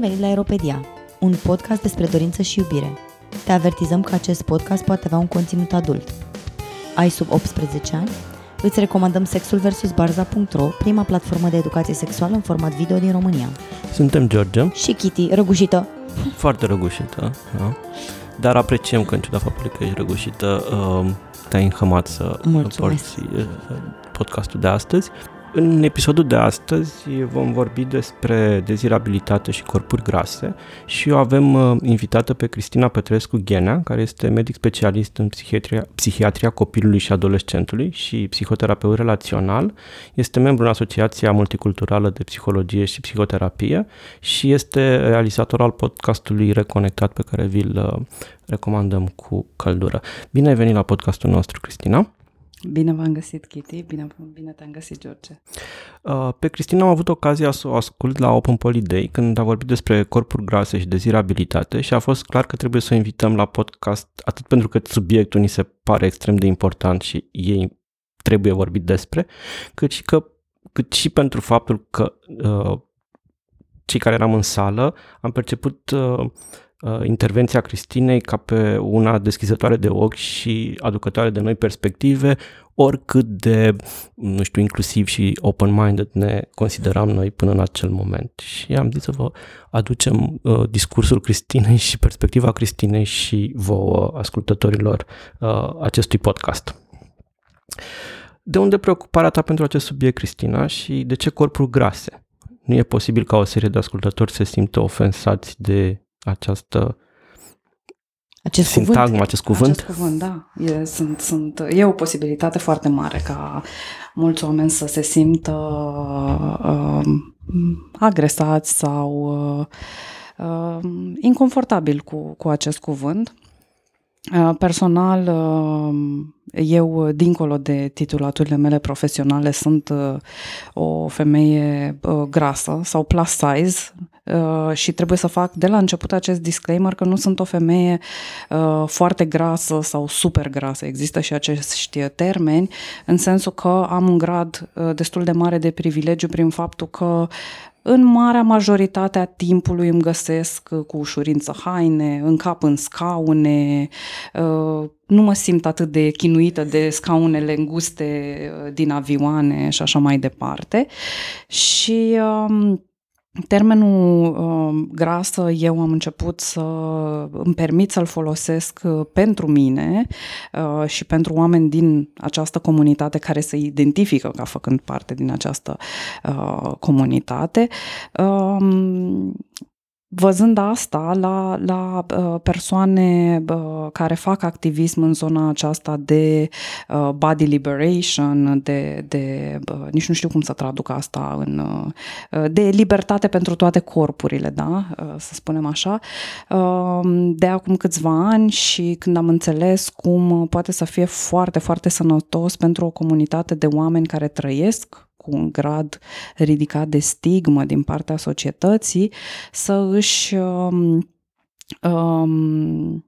Bun venit la Aeropedia, un podcast despre dorință și iubire. Te avertizăm că acest podcast poate avea un conținut adult. Ai sub 18 ani? Îți recomandăm Sexul vs. Barza.ro, prima platformă de educație sexuală în format video din România. Suntem George, Și Kitty, răgușită. foarte răgușită, da? dar apreciem că în ciuda faptului că ești răgușită, uh, te-ai înhămat să Mulțumesc. porți uh, podcastul de astăzi. În episodul de astăzi vom vorbi despre dezirabilitate și corpuri grase și o avem uh, invitată pe Cristina Petrescu Ghenea, care este medic specialist în psihiatria, psihiatria copilului și adolescentului și psihoterapeut relațional. Este membru în Asociația Multiculturală de Psihologie și Psihoterapie și este realizator al podcastului Reconectat pe care vi-l uh, recomandăm cu căldură. Bine ai venit la podcastul nostru, Cristina! Bine v-am găsit, Kitty. Bine, bine te-am găsit, George. Uh, Pe Cristina am avut ocazia să o ascult la Open Poly Day când a vorbit despre corpuri grase și dezirabilitate și a fost clar că trebuie să o invităm la podcast atât pentru că subiectul ni se pare extrem de important și ei trebuie vorbit despre, cât și, că, cât și pentru faptul că uh, cei care eram în sală am perceput uh, uh, intervenția Cristinei ca pe una deschizătoare de ochi și aducătoare de noi perspective, oricât de, nu știu, inclusiv și open-minded ne consideram noi până în acel moment. Și am zis să vă aducem uh, discursul Cristinei și perspectiva Cristinei și vouă, ascultătorilor uh, acestui podcast. De unde preocuparea ta pentru acest subiect, Cristina, și de ce corpuri grase? Nu e posibil ca o serie de ascultători să se simtă ofensați de această Acest sintagmă, cuvânt. acest cuvânt? Acest cuvânt, da. E, sunt, sunt, e o posibilitate foarte mare ca mulți oameni să se simtă uh, agresați sau uh, uh, inconfortabil cu, cu acest cuvânt. Uh, Personal, uh, eu, dincolo de titulaturile mele profesionale, sunt uh, o femeie uh, grasă sau plus size uh, și trebuie să fac de la început acest disclaimer că nu sunt o femeie uh, foarte grasă sau super grasă. Există și acești termeni, în sensul că am un grad uh, destul de mare de privilegiu prin faptul că în marea majoritate a timpului îmi găsesc uh, cu ușurință haine, încap în scaune, uh, nu mă simt atât de chinuită de scaunele înguste uh, din avioane și așa mai departe. Și um, Termenul uh, grasă eu am început să îmi permit să-l folosesc uh, pentru mine uh, și pentru oameni din această comunitate care se identifică ca făcând parte din această uh, comunitate. Um, Văzând asta la, la uh, persoane uh, care fac activism în zona aceasta de uh, body liberation, de, de uh, nici nu știu cum să traduc asta, în, uh, de libertate pentru toate corpurile, da? uh, să spunem așa, uh, de acum câțiva ani și când am înțeles cum poate să fie foarte, foarte sănătos pentru o comunitate de oameni care trăiesc cu un grad ridicat de stigmă din partea societății, să își um, um,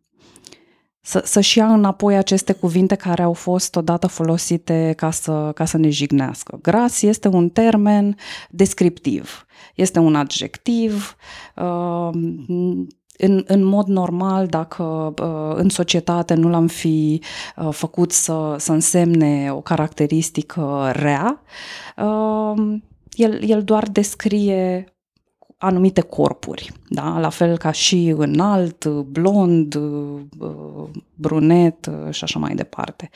să, să-și ia înapoi aceste cuvinte care au fost odată folosite ca să, ca să ne jignească. Gras este un termen descriptiv, este un adjectiv, um, în, în mod normal, dacă uh, în societate nu l-am fi uh, făcut să, să însemne o caracteristică rea, uh, el, el doar descrie anumite corpuri, da? la fel ca și înalt, blond, brunet și așa mai departe.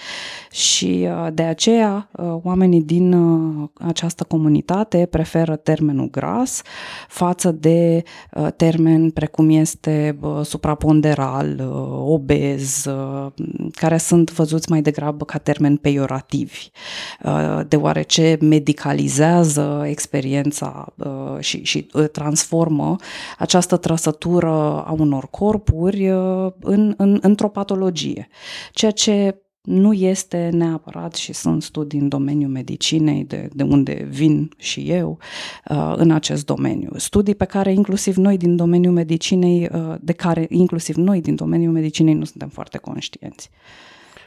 Și de aceea oamenii din această comunitate preferă termenul gras față de termeni precum este supraponderal, obez, care sunt văzuți mai degrabă ca termeni peiorativi, deoarece medicalizează experiența și, și transformă această trăsătură a unor corpuri în, în, într-o patologie. Ceea ce nu este neapărat și sunt studii în domeniul medicinei, de, de unde vin și eu, în acest domeniu. Studii pe care inclusiv noi din domeniul medicinei, de care inclusiv noi din domeniul medicinei nu suntem foarte conștienți.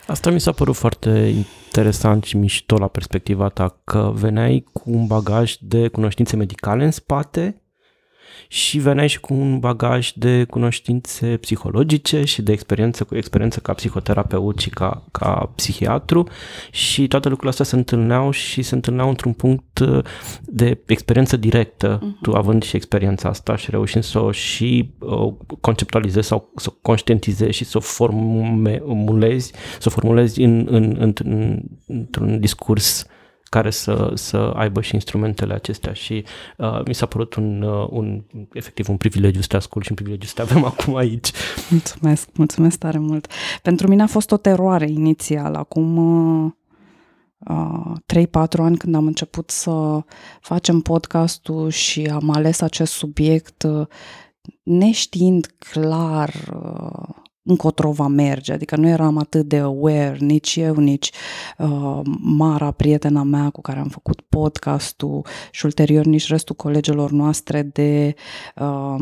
Asta mi s-a părut foarte interesant și mișto la perspectiva ta, că veneai cu un bagaj de cunoștințe medicale în spate și veneai și cu un bagaj de cunoștințe psihologice și de experiență cu experiență ca psihoterapeut și ca, ca psihiatru și toate lucrurile astea se întâlneau și se întâlneau într-un punct uh, de experiență directă, uh-huh. tu având și experiența asta și reușind să o și uh, conceptualizezi sau să o conștientizezi și să o formulezi, să o formulezi în, în, în, în, într-un discurs care să, să aibă și instrumentele acestea și uh, mi s-a părut un, uh, un, efectiv un privilegiu să te ascult și un privilegiu să te avem acum aici. Mulțumesc, mulțumesc tare mult. Pentru mine a fost o teroare inițial, acum uh, 3-4 ani când am început să facem podcastul și am ales acest subiect uh, neștiind clar uh, încotro va merge, adică nu eram atât de aware, nici eu, nici uh, Mara, prietena mea cu care am făcut podcastul și ulterior nici restul colegilor noastre de uh,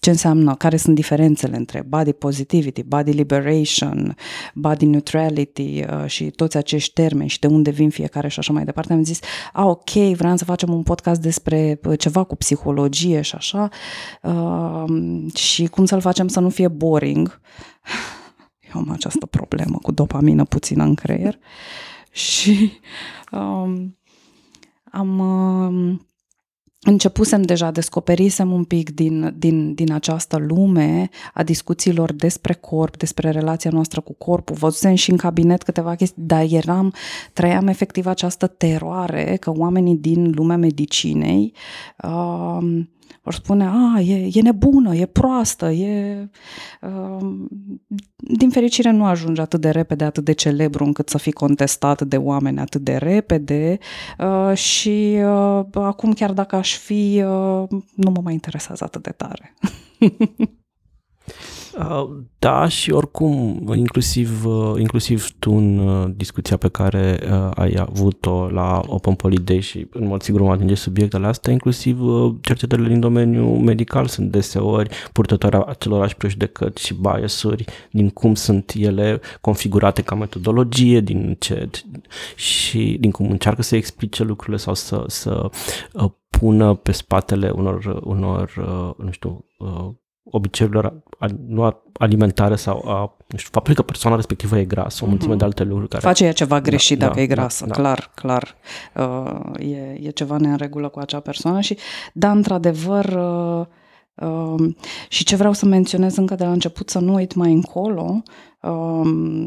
ce înseamnă, care sunt diferențele între body positivity, body liberation, body neutrality uh, și toți acești termeni și de unde vin fiecare și așa mai departe. Am zis, a, ok, vreau să facem un podcast despre uh, ceva cu psihologie și așa uh, și cum să-l facem să nu fie boring. Eu am această problemă cu dopamină puțină în creier și um, am... Um, începusem deja, descoperisem un pic din, din, din această lume a discuțiilor despre corp, despre relația noastră cu corpul. Văzusem și în cabinet câteva chestii, dar eram, trăiam efectiv această teroare că oamenii din lumea medicinei uh, vor spune, a, e, e nebună, e proastă, e... Uh, din fericire nu ajunge atât de repede, atât de celebru încât să fii contestat de oameni atât de repede uh, și uh, acum chiar dacă aș fi, uh, nu mă mai interesează atât de tare. Uh, da, și oricum, inclusiv, uh, inclusiv tu în uh, discuția pe care ai avut-o la Open Poly Day și în mod sigur mă atinge subiectele astea, inclusiv cercetările din domeniul medical sunt deseori purtătoare acelorași prejudecăți și biasuri din cum sunt ele configurate ca metodologie, din ce și din cum încearcă să explice lucrurile sau să, să pună pe spatele unor, unor nu știu, obiceiurilor nu alimentare sau a, nu știu, faptul că persoana respectivă e grasă, o mulțime mm-hmm. de alte lucruri care... Face ea ceva greșit da, dacă da, e grasă, da, clar, da. clar. Uh, e, e ceva neînregulă cu acea persoană și, da, într-adevăr, uh, uh, și ce vreau să menționez încă de la început, să nu uit mai încolo, uh,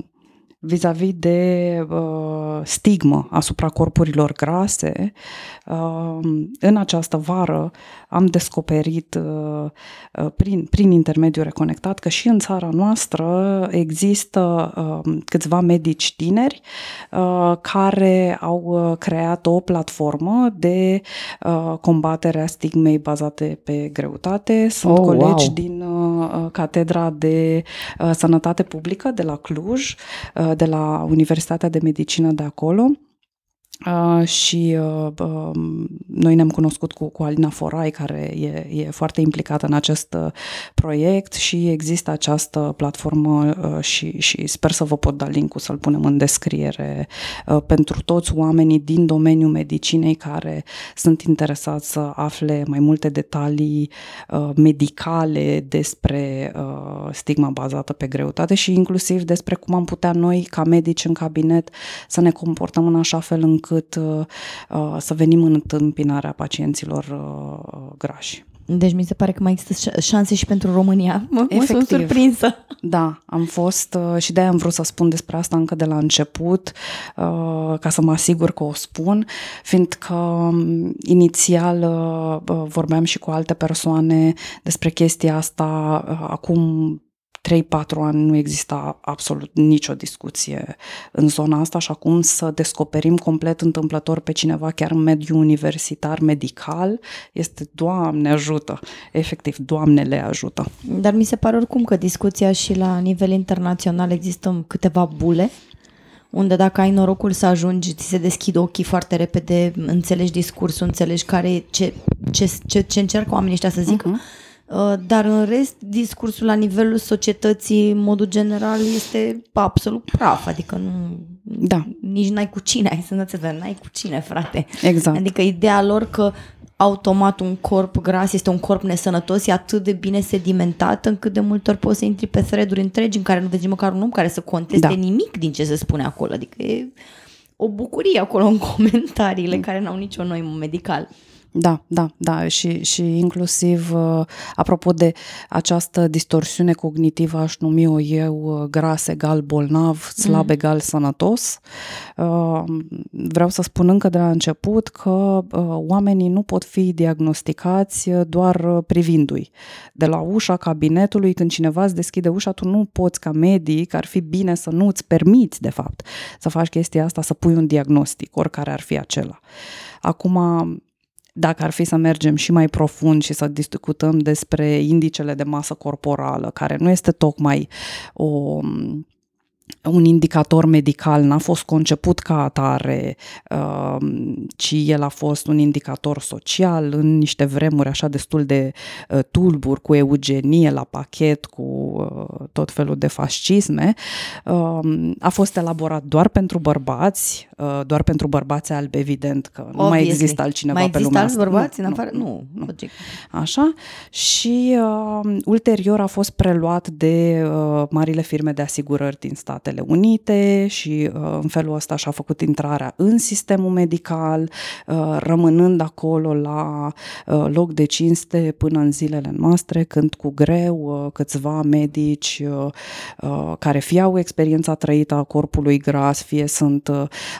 vis-a-vis de uh, stigmă asupra corpurilor grase, uh, în această vară am descoperit uh, uh, prin, prin intermediul reconectat că și în țara noastră există uh, câțiva medici tineri uh, care au uh, creat o platformă de uh, combatere a stigmei bazate pe greutate. Sunt oh, colegi wow. din uh, Catedra de uh, Sănătate Publică de la Cluj, uh, de la Universitatea de Medicină de acolo Uh, și uh, uh, noi ne-am cunoscut cu, cu Alina Forai, care e, e foarte implicată în acest uh, proiect și există această platformă uh, și, și sper să vă pot da link-ul să-l punem în descriere uh, pentru toți oamenii din domeniul medicinei care sunt interesați să afle mai multe detalii uh, medicale despre uh, stigma bazată pe greutate și inclusiv despre cum am putea noi, ca medici în cabinet, să ne comportăm în așa fel încât încât uh, uh, să venim în întâmpinarea pacienților uh, grași. Deci mi se pare că mai există șanse și pentru România. Mă, Efectiv. sunt surprinsă. Da, am fost uh, și de-aia am vrut să spun despre asta încă de la început, uh, ca să mă asigur că o spun, fiindcă um, inițial uh, vorbeam și cu alte persoane despre chestia asta acum 3-4 ani nu exista absolut nicio discuție în zona asta și acum să descoperim complet întâmplător pe cineva chiar în mediul universitar, medical, este Doamne ajută, efectiv, Doamne le ajută. Dar mi se pare oricum că discuția și la nivel internațional există câteva bule unde dacă ai norocul să ajungi, ți se deschid ochii foarte repede, înțelegi discursul, înțelegi care ce, ce, ce, ce încearcă oamenii ăștia să zică. Uh-huh Uh, dar în rest, discursul la nivelul societății, în modul general, este absolut praf. Adică nu... Da. Nici n-ai cu cine, ai să nu n-ai cu cine, frate. Exact. Adică ideea lor că automat un corp gras este un corp nesănătos, e atât de bine sedimentat încât de multe ori poți să intri pe thread întregi în care nu vezi nici măcar un om care să conteste da. nimic din ce se spune acolo. Adică e o bucurie acolo în comentariile care n-au nicio noimă medical. Da, da, da și, și inclusiv uh, apropo de această distorsiune cognitivă, aș numi o eu uh, gras egal bolnav, slab mm. egal sănătos. Uh, vreau să spun încă de la început că oamenii nu pot fi diagnosticați doar privindu-i. De la ușa cabinetului, când cineva îți deschide ușa, tu nu poți ca medic, ar fi bine să nu îți permiți, de fapt, să faci chestia asta, să pui un diagnostic, oricare ar fi acela. Acum, dacă ar fi să mergem și mai profund și să discutăm despre indicele de masă corporală, care nu este tocmai o un indicator medical, n-a fost conceput ca atare, um, ci el a fost un indicator social în niște vremuri așa destul de uh, tulburi, cu eugenie la pachet, cu uh, tot felul de fascisme. Um, a fost elaborat doar pentru bărbați, uh, doar pentru bărbați albi, evident că Obviously. nu mai există altcineva mai pe lumea asta. Mai bărbați nu, în afară? Nu, nu, logic. Așa. Și uh, ulterior a fost preluat de uh, marile firme de asigurări din Statele Statele Unite și uh, în felul ăsta și-a făcut intrarea în sistemul medical, uh, rămânând acolo la uh, loc de cinste până în zilele noastre, când cu greu câțiva medici care fie au experiența trăită a corpului gras, fie sunt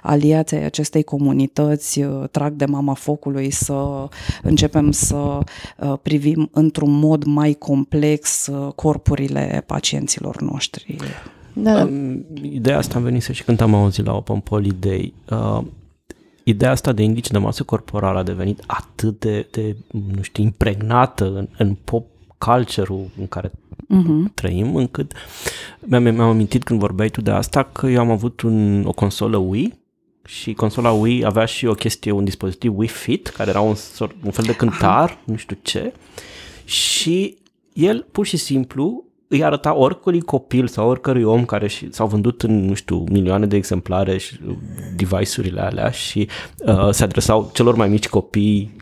aliații ai acestei comunități, trag de mama focului să începem să privim într-un mod mai complex corpurile pacienților noștri. Da, da. Um, ideea asta am venit să și când am auzit la Open Poly Day. Uh, ideea asta de indice de masă corporală a devenit atât de, de nu știu, impregnată în, în pop culture-ul în care uh-huh. trăim, încât mi-am, mi-am amintit când vorbeai tu de asta că eu am avut un, o consolă Wii și consola Wii avea și o chestie, un dispozitiv Wii Fit, care era un, un fel de cântar, Aha. nu știu ce, și el pur și simplu îi arăta oricărui copil sau oricărui om care și, s-au vândut în, nu știu, milioane de exemplare și device-urile alea și uh, se adresau celor mai mici copii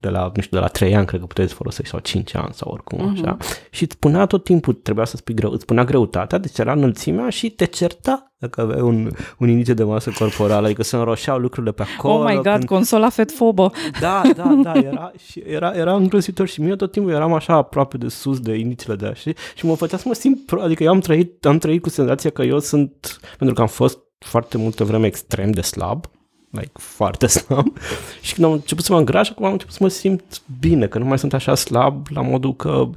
de la, nu știu, de la 3 ani, cred că puteți folosi, sau 5 ani, sau oricum, uh-huh. așa. Și îți spunea tot timpul, trebuia să spui greu, îți spunea greutatea, deci era înălțimea și te certa dacă aveai un, un indice de masă corporală, adică se înroșeau lucrurile pe acolo. Oh my god, când... consola fetfobă. Da, da, da, era, și era, era îngrozitor și mie tot timpul eram așa aproape de sus de indicele de așa și mă făcea să mă simt, pro, adică eu am trăit, am trăit cu senzația că eu sunt, pentru că am fost foarte multă vreme extrem de slab, like, foarte slab. și când am început să mă îngraș, acum am început să mă simt bine, că nu mai sunt așa slab, la modul că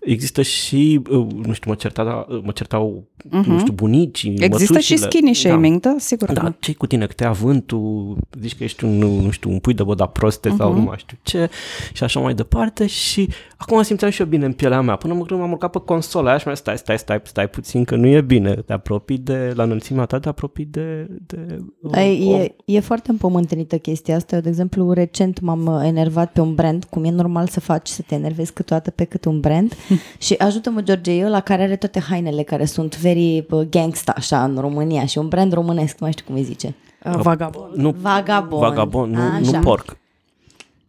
există și, uh, nu știu, mă, certa, mă certau, uh-huh. nu mhm. știu, bunicii, Există și skinny da. shaming, da, da sigur. Da, ce cu tine, că te avântul, zici că ești un, nu știu, un pui de boda proste uh-huh. sau mhm. nu mai știu ce, și așa mai departe și acum simțeam și eu bine în pielea mea. Până mă m-am urcat pe consola aia și mi stai, stai, stai, stai puțin, că nu e bine, te apropii de, la înălțimea ta, te apropii de... de Ai, e, e foarte împământenită chestia asta. Eu, de exemplu, recent m-am enervat pe un brand, cum e normal să faci, să te enervezi câteodată pe câte un brand și ajută-mă, George, eu la care are toate hainele care sunt very gangsta, așa, în România și un brand românesc, nu știu cum îi zice. Uh, vagabond. Nu, vagabond. Vagabond, nu, nu porc.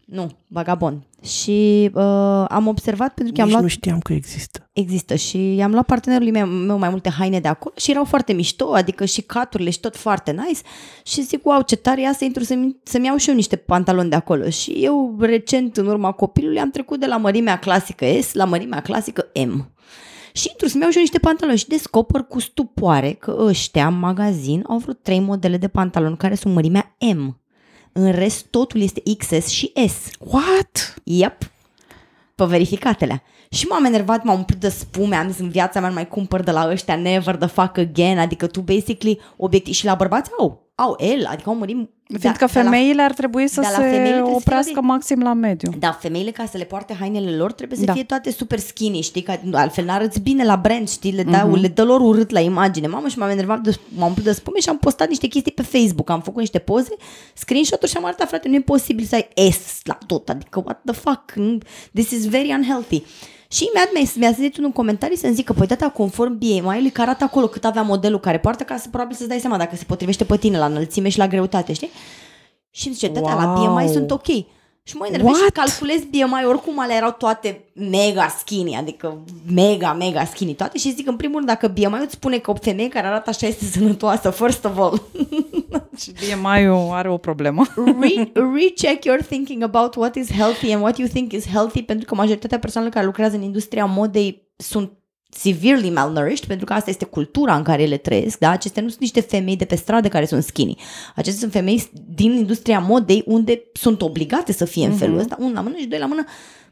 Nu, vagabond. Și uh, am observat pentru că Nici am luat... nu știam că există. Există și i-am luat partenerului meu, meu mai multe haine de acolo și erau foarte mișto, adică și caturile și tot foarte nice și zic, wow, ce tare ia să intru să-mi, să-mi iau și eu niște pantaloni de acolo. Și eu recent, în urma copilului, am trecut de la mărimea clasică S la mărimea clasică M. Și intru să-mi iau și eu niște pantaloni și descoper cu stupoare că ăștia în magazin au vreo trei modele de pantaloni care sunt mărimea M. În rest, totul este XS și S. What? Yep. Pe verificatele. Și m-am enervat, m-am umplut de spume, am zis în viața mea nu mai cumpăr de la ăștia never the fuck again, adică tu basically obiectiv și la bărbați au, au el, adică au mărim Fiindcă da, femeile la, ar trebui să se oprească să maxim la mediu. Da, femeile ca să le poarte hainele lor trebuie să da. fie toate super skinny, știi, că altfel n-arăți bine la brand, știi, le, dau, uh-huh. le dă lor urât la imagine. Mamă, și m-am enervat, de, m-am pus de spume și am postat niște chestii pe Facebook, am făcut niște poze, screenshot-uri și am arătat, frate, nu e posibil să ai S la tot, adică what the fuck, this is very unhealthy. Și mi-a, mi-a zis un comentariu să-mi zică, păi data conform BMI-ului, care arată acolo cât avea modelul care poartă, ca să probabil să-ți dai seama dacă se potrivește pe tine la înălțime și la greutate, știi? Și îmi zice, tata, wow. la BMI sunt ok. Și mă enervez și What? calculez BMI, oricum alea erau toate mega skinny, adică mega, mega skinny toate și zic în primul rând dacă BMI îți spune că o femeie care arată așa este sănătoasă, first of all, Și BMI-ul are o problemă. re- recheck your thinking about what is healthy and what you think is healthy pentru că majoritatea persoanelor care lucrează în industria modei sunt severely malnourished, pentru că asta este cultura în care ele trăiesc, da? Acestea nu sunt niște femei de pe stradă care sunt skinny. Acestea sunt femei din industria modei unde sunt obligate să fie în felul ăsta, un la mână și doi la mână.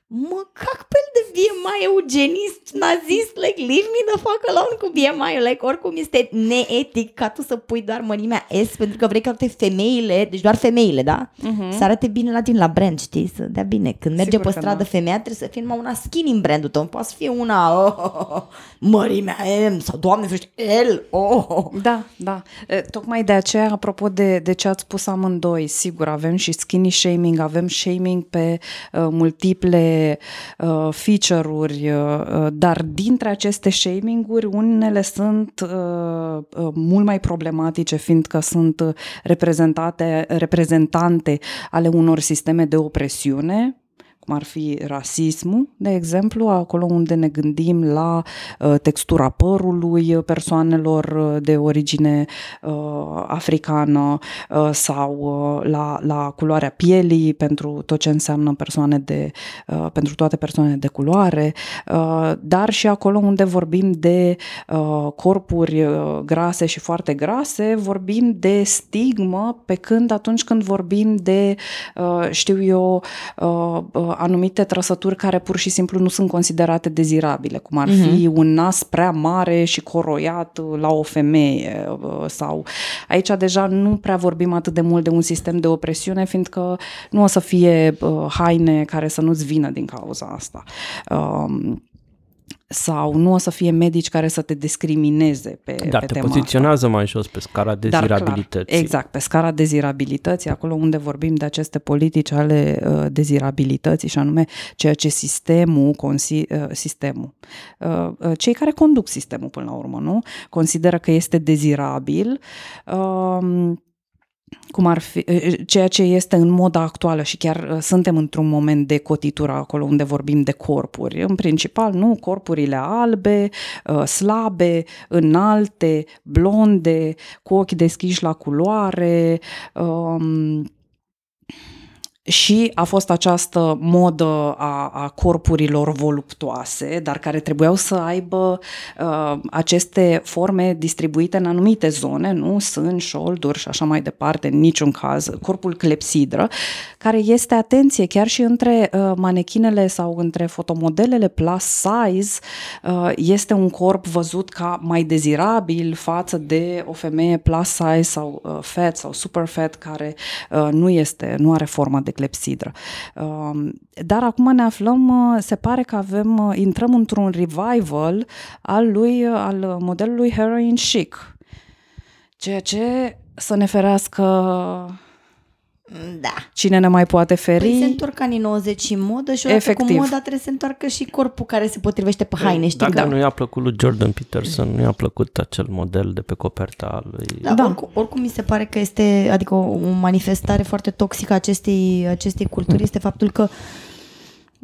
Mă cac pe el de BMI eugenist, nazist, like, leave me the fuck alone cu BMI-ul, like, oricum este neetic ca tu să pui doar mărimea S pentru că vrei ca toate femeile, deci doar femeile, da? Uh-huh. Să arate bine la tine la brand, știi? Să dea bine. Când merge Sigur pe că stradă da. femeia trebuie să fie numai una skinny în brandul tău, nu poate să fie una oh, oh, oh, mărimea M sau, doamne ferește, L, oh, oh. Da, da. E, Tocmai de aceea, apropo de, de ce ați spus amândoi, sigur, avem și skinny shaming, avem shaming pe uh, multiple uh, feature-uri, uh, dar dintre aceste shaming-uri, unele sunt uh, uh, mult mai problematice, fiindcă sunt uh, reprezentate, reprezentante ale unor sisteme de opresiune, cum ar fi rasismul, de exemplu, acolo unde ne gândim la uh, textura părului uh, persoanelor uh, de origine uh, africană uh, sau uh, la, la culoarea pielii pentru tot ce înseamnă persoane de, uh, pentru toate persoanele de culoare, uh, dar și acolo unde vorbim de uh, corpuri uh, grase și foarte grase, vorbim de stigmă, pe când atunci când vorbim de, uh, știu eu, uh, uh, anumite trăsături care pur și simplu nu sunt considerate dezirabile, cum ar fi un nas prea mare și coroiat uh, la o femeie uh, sau aici deja nu prea vorbim atât de mult de un sistem de opresiune, fiindcă nu o să fie uh, haine care să nu-ți vină din cauza asta. Um, sau nu o să fie medici care să te discrimineze pe, Dar pe te tema asta. poziționează mai jos pe scara Dar clar, dezirabilității. exact, pe scara dezirabilității, acolo unde vorbim de aceste politici ale uh, dezirabilității și anume ceea ce sistemul, consi, uh, sistemul uh, uh, cei care conduc sistemul până la urmă, nu? Consideră că este dezirabil uh, cum ar fi, ceea ce este în moda actuală și chiar uh, suntem într-un moment de cotitură acolo unde vorbim de corpuri. În principal, nu, corpurile albe, uh, slabe, înalte, blonde, cu ochi deschiși la culoare, um, și a fost această modă a, a corpurilor voluptoase, dar care trebuiau să aibă uh, aceste forme distribuite în anumite zone, nu? Sân, șolduri și așa mai departe, în niciun caz, corpul clepsidră, care este, atenție, chiar și între uh, manechinele sau între fotomodelele plus size, uh, este un corp văzut ca mai dezirabil față de o femeie plus size sau uh, fat sau super fat care uh, nu este, nu are forma de clepsidră. Um, Dar acum ne aflăm, uh, se pare că avem, uh, intrăm într-un revival al lui, uh, al modelului heroin chic. Ceea ce să ne ferească Da. cine ne mai poate feri. Păi se întorc anii 90 în modă și odată Efectiv. cu moda trebuie să se întoarcă și corpul care se potrivește pe haine, știi? Dacă Da. nu i-a plăcut lui Jordan Peterson, nu i-a plăcut acel model de pe coperta lui... Da, da. Da. Oricum, oricum mi se pare că este, adică o, o manifestare foarte toxică a acestei, acestei culturi este faptul că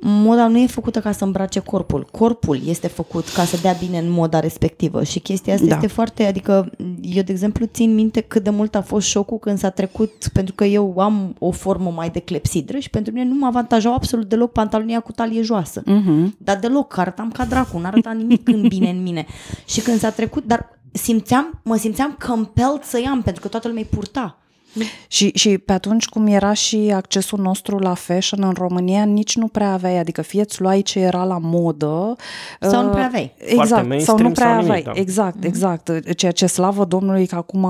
moda nu e făcută ca să îmbrace corpul. Corpul este făcut ca să dea bine în moda respectivă și chestia asta Da. este foarte, adică eu de exemplu țin minte cât de mult a fost șocul când s-a trecut, pentru că eu am o formă mai de clepsidră și pentru mine nu mă avantajau absolut deloc pantalonia cu talie joasă. Mhm. Dar deloc, arătam ca dracu, nu arăta nimic în bine în mine. Și când s-a trecut, dar simțeam, mă simțeam compelled să iau, pentru că toată lumea îi purta. Și, și pe atunci cum era și accesul nostru la fashion în România, nici nu prea aveai, adică fie îți luai ce era la modă. Sau nu uh, prea aveai. Exact, sau mainstream nu prea sau nimic, aveai. da. Exact, exact. Ceea ce slavă Domnului că acum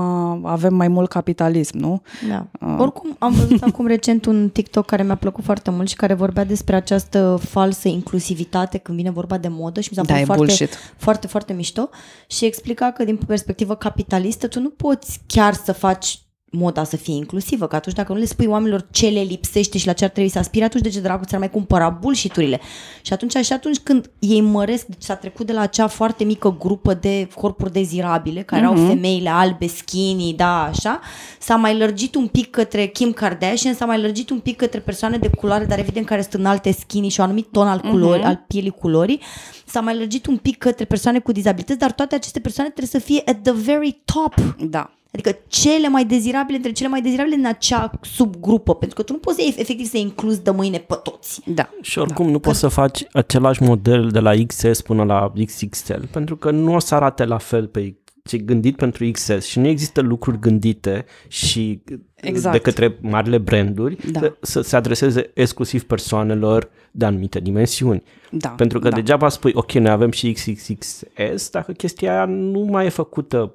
avem mai mult capitalism, nu? Da. Oricum, am văzut acum recent un TikTok care mi-a plăcut foarte mult și care vorbea despre această falsă inclusivitate când vine vorba de modă și mi s-a Da, părut e foarte, bullshit. foarte, foarte mișto și explica că din perspectivă capitalistă tu nu poți chiar să faci moda să fie inclusivă, că atunci dacă nu le spui oamenilor ce le lipsește și la ce ar trebui să aspire, atunci de ce dracu ți-ar mai cumpăra bullshit-urile? Și atunci, și atunci când ei măresc, deci s-a trecut de la acea foarte mică grupă de corpuri dezirabile, care mm-hmm. erau Mhm. femeile albe, skinny, da, așa, s-a mai lărgit un pic către Kim Kardashian, s-a mai lărgit un pic către persoane de culoare, dar evident care sunt înalte skinny și un anumit ton al, culori, Mhm. al pielii culorii, s-a mai lărgit un pic către persoane cu dizabilități, dar toate aceste persoane trebuie să fie at the very top Da. Adică cele mai dezirabile între cele mai dezirabile în acea subgrupă, pentru că tu nu poți să, efectiv să incluzi de mâine pe toți. Da. Și oricum nu poți să faci același model de la XS până la XXL, pentru că nu o să arate la fel pe ce gândit pentru XS și nu există lucruri gândite și Exact. de către marile branduri Da. să, să se adreseze exclusiv persoanelor de anumite dimensiuni. Da. Pentru că da. degeaba spui, ok, noi avem și XXXS, dacă chestia aia nu mai e făcută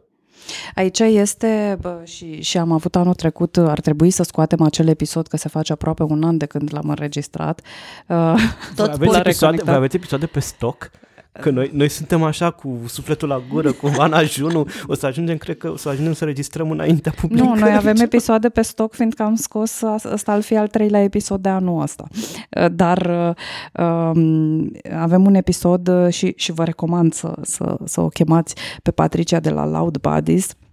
Aici este, bă, și, și am avut anul trecut, ar trebui să scoatem acel episod, că se face aproape un an de când l-am înregistrat. Uh, Tot voi aveți, la episoade, reconectat. voi aveți episoade pe stoc? Că noi, noi suntem așa cu sufletul la gură, cu vana junul, o să ajungem, cred că o să ajungem să registrăm înaintea publicării. nu, noi avem episoade pe stoc, fiindcă am scos, as- ăsta al fi al treilea episod de anul ăsta. Uh, Dar uh, um, avem un episod uh, și, și vă recomand să, să, să o chemați pe Patricia de la Loud Bodies, uh,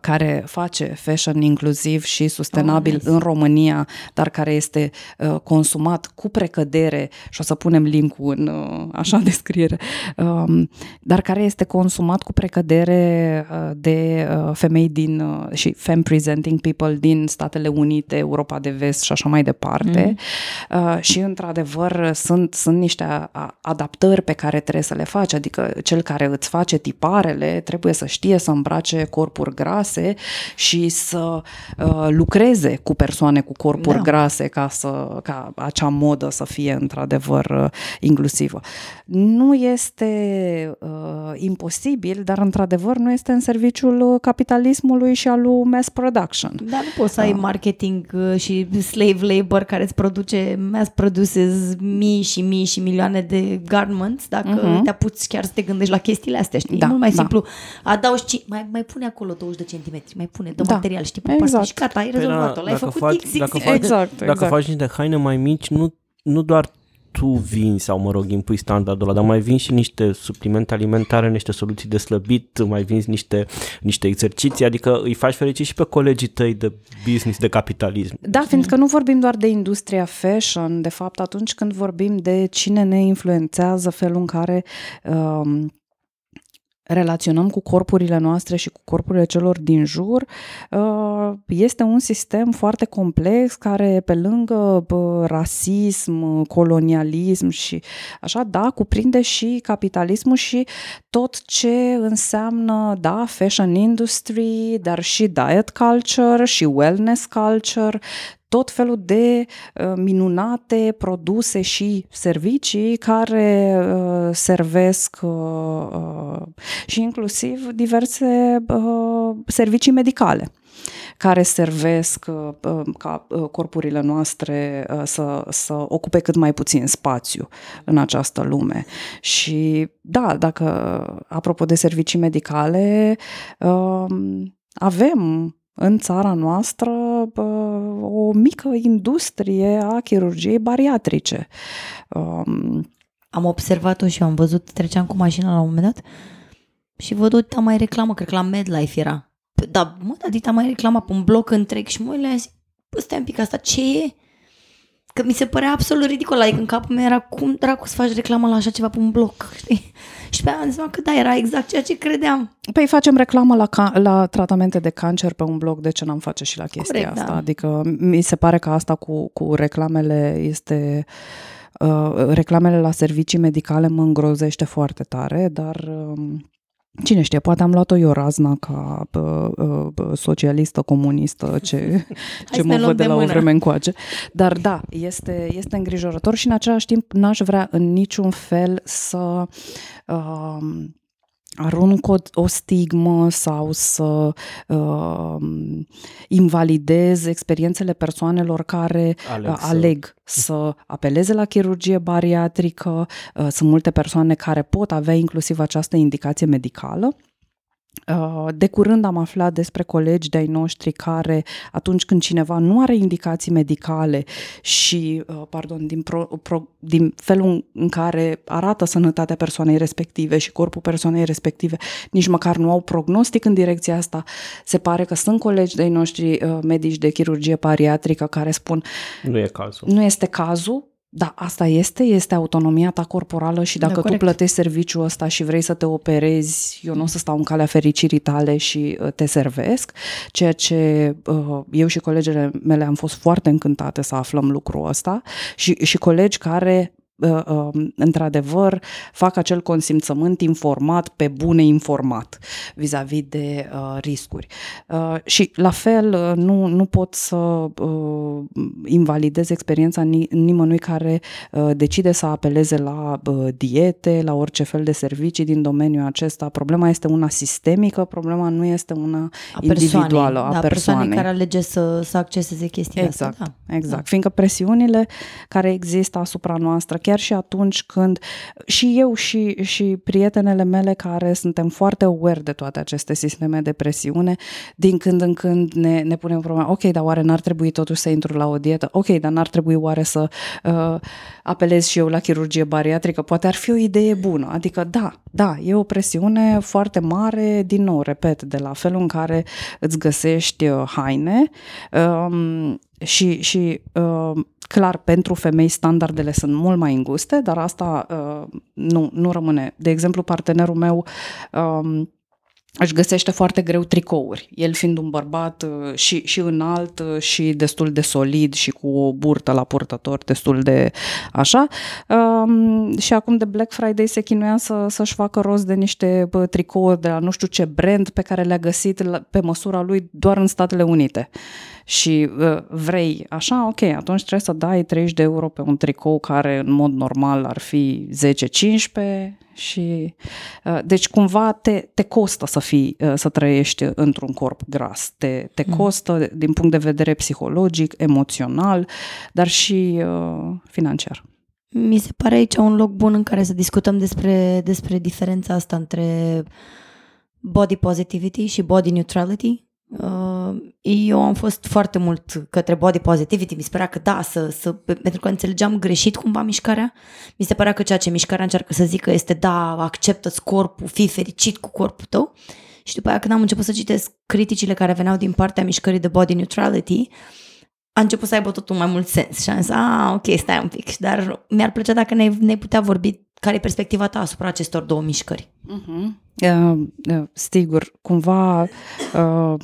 care face fashion inclusiv și sustenabil Oh, oh, nice. în România, dar care este uh, consumat cu precădere și o să punem link-ul în uh, așa descriere, um, dar care este consumat cu precădere uh, de uh, femei din uh, și femme presenting people din Statele Unite, Europa de Vest și așa mai departe. Mm. Uh, și într-adevăr sunt, sunt niște a- a- adaptări pe care trebuie să le faci, adică cel care îți face tiparele trebuie să știe să îmbrace corpuri grase și să uh, lucreze cu persoane cu corpuri Da. grase ca, să, ca acea modă să fie într-adevăr uh, inclusivă. Nu este uh, imposibil, dar într-adevăr nu este în serviciul uh, capitalismului și al lui mass production. Dar nu poți să ai marketing uh, și slave labor care îți produce, mass produces mii și mii și milioane de garments dacă Mhm. te apuci chiar să te gândești la chestiile astea, știi? Da, e mult mai da. simplu. Adaugi, ci- mai, mai pune acolo 20 de centimetri, mai pune, dă Da, material, știi, pe exact. partea și gata, ai Păi rezolvat-o, da, l-ai dacă făcut faci- XXX. dacă faci- Exact, Dacă exact. faci niște haine mai mici, nu, nu doar tu vinzi sau, mă rog, impui standardul ăla, dar mai vinzi și niște suplimente alimentare, niște soluții de slăbit, mai vinzi niște, niște exerciții, adică îi faci fericit și pe colegii tăi de business, de capitalism. Da, fiindcă nu vorbim doar de industria fashion, de fapt atunci când vorbim de cine ne influențează felul în care um, relaționăm cu corpurile noastre și cu corpurile celor din jur, uh, este un sistem foarte complex care pe lângă bă, rasism, colonialism și așa, da, cuprinde și capitalismul și tot ce înseamnă, da, fashion industry, dar și diet culture și wellness culture, tot felul de uh, minunate produse și servicii care uh, servesc uh, uh, și inclusiv diverse uh, servicii medicale care servesc uh, uh, ca uh, corpurile noastre uh, să, să ocupe cât mai puțin spațiu în această lume. Și da, dacă, apropo de servicii medicale, uh, avem în țara noastră bă, o mică industrie a chirurgiei bariatrice. Um, Am observat-o și eu, am văzut, treceam cu mașina la un moment dat și văd o mai reclamă, cred că la MedLife era. P- Da, mă, dar dita mai reclama pe un bloc întreg și mă uit la ea și zic, bă, stai un pic, asta ce e? Că mi se părea absolut ridicol, adică în capul meu era cum dracu să faci reclamă la așa ceva pe un bloc, știi? Și pe aia am zis seama că da, era exact ceea ce credeam. Păi facem reclamă la, ca- la tratamente de cancer pe un blog, de ce n-am face și la chestia Corect, asta? da. Adică mi se pare că asta cu, cu reclamele este... Uh, reclamele la servicii medicale mă îngrozește foarte tare, dar... um, Cine știe, poate am luat-o eu razna ca bă, bă, socialistă, comunistă, ce, ce să mă ne luăm văd de de la o mână. vreme încoace. Dar da, este, este îngrijorător și în același timp n-aș vrea în niciun fel să uh, arunc o, o stigmă sau să uh, invalidez experiențele persoanelor care Aleg uh, să- aleg să apeleze la chirurgie bariatrică. Uh, Sunt multe persoane care pot avea inclusiv această indicație medicală. Uh, de curând am aflat despre colegi de-ai noștri care, atunci când cineva nu are indicații medicale și, uh, pardon, din, pro, pro, din felul în care arată sănătatea persoanei respective și corpul persoanei respective, nici măcar nu au prognostic în direcția asta, se pare că sunt colegi de-ai noștri uh, medici de chirurgie bariatrică care spun nu e cazul. Nu este cazul, da, asta este, este autonomia ta corporală și dacă da, tu plătești serviciul ăsta și vrei să te operezi, eu nu o să stau în calea fericirii tale și uh, te servesc, ceea ce uh, eu și colegele mele am fost foarte încântate să aflăm lucrul ăsta și, și colegi care Uh, um, într-adevăr fac acel consimțământ informat pe bune informat vis-a-vis de uh, riscuri. Uh, și la fel nu, nu pot să invalidez experiența nimănui care decide să apeleze la diete, la orice fel de servicii din domeniul acesta. Problema este una sistemică, problema nu este una a individuală a da, persoanei. care alege să, să acceseze chestia exact, asta. Da. Exact, da. fiindcă presiunile care există asupra noastră, chiar și atunci când și eu și, și prietenele mele care suntem foarte aware de toate aceste sisteme de presiune, din când în când ne, ne punem problema, ok, dar oare n-ar trebui totuși să intru la o dietă? Ok, dar n-ar trebui oare să uh, apelez și eu la chirurgie bariatrică? Poate ar fi o idee bună. Adică da, da, e o presiune foarte mare, din nou, repet, de la felul în care îți găsești uh, haine um, și, și uh, Clar, pentru femei standardele sunt mult mai înguste, dar asta uh, nu, nu rămâne. De exemplu, partenerul meu um, își găsește foarte greu tricouri. El fiind un bărbat uh, și, și înalt uh, și destul de solid și cu o burtă la purtător destul de așa. Um, și acum de Black Friday se chinuia să, să-și facă rost de niște tricouri de la nu știu ce brand pe care le-a găsit la, pe măsura lui doar în Statele Unite și uh, vrei așa, ok, atunci trebuie să dai 30 de euro pe un tricou care în mod normal ar fi 10-15 și uh, deci cumva te, te costă să fii, uh, să trăiești într-un corp gras, te, te mm. costă din punct de vedere psihologic, emoțional, dar și uh, financiar. Mi se pare aici un loc bun în care să discutăm despre, despre diferența asta între body positivity și body neutrality Uh, eu am fost foarte mult către body positivity, mi se părea că da, să, să, pentru că înțelegeam greșit cumva mișcarea, mi se părea că ceea ce mișcarea încearcă să zică este da, acceptă-ți corpul, fii fericit cu corpul tău. Și după aia când am început să citesc criticile care veneau din partea mișcării de body neutrality, a început să aibă totul mai mult sens. Și am zis, ah, ok, stai un pic, dar mi-ar plăcea dacă ne-ai, ne putea vorbi care e perspectiva ta asupra acestor două mișcări? Uh-huh. Uh, uh, sigur, cumva uh,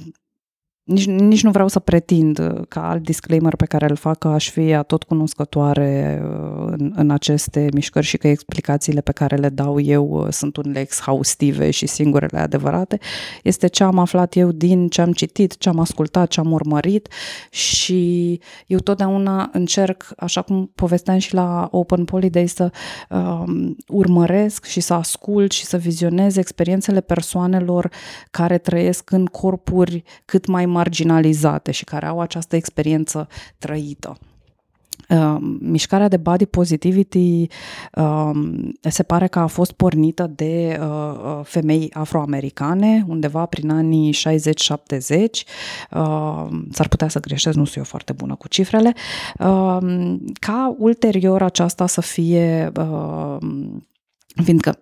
nici, nici nu vreau să pretind uh, ca alt disclaimer pe care îl fac că aș fi tot cunoscătoare uh, în, în aceste mișcări și că explicațiile pe care le dau eu uh, sunt unele exhaustive și singurele adevărate. Este ce am aflat eu din ce am citit, ce am ascultat, ce am urmărit și eu totdeauna încerc, așa cum povesteam și la Open Polyday, să um, urmăresc și să ascult și să vizionez experiențele persoanelor care trăiesc în corpuri cât mai marginalizate și care au această experiență trăită. Uh, mișcarea de body positivity uh, se pare că a fost pornită de uh, uh femei afroamericane undeva prin anii 60-70. Uh, s-ar putea să greșesc, nu sunt eu foarte bună cu cifrele. Uh, ca ulterior aceasta să fie fiindcă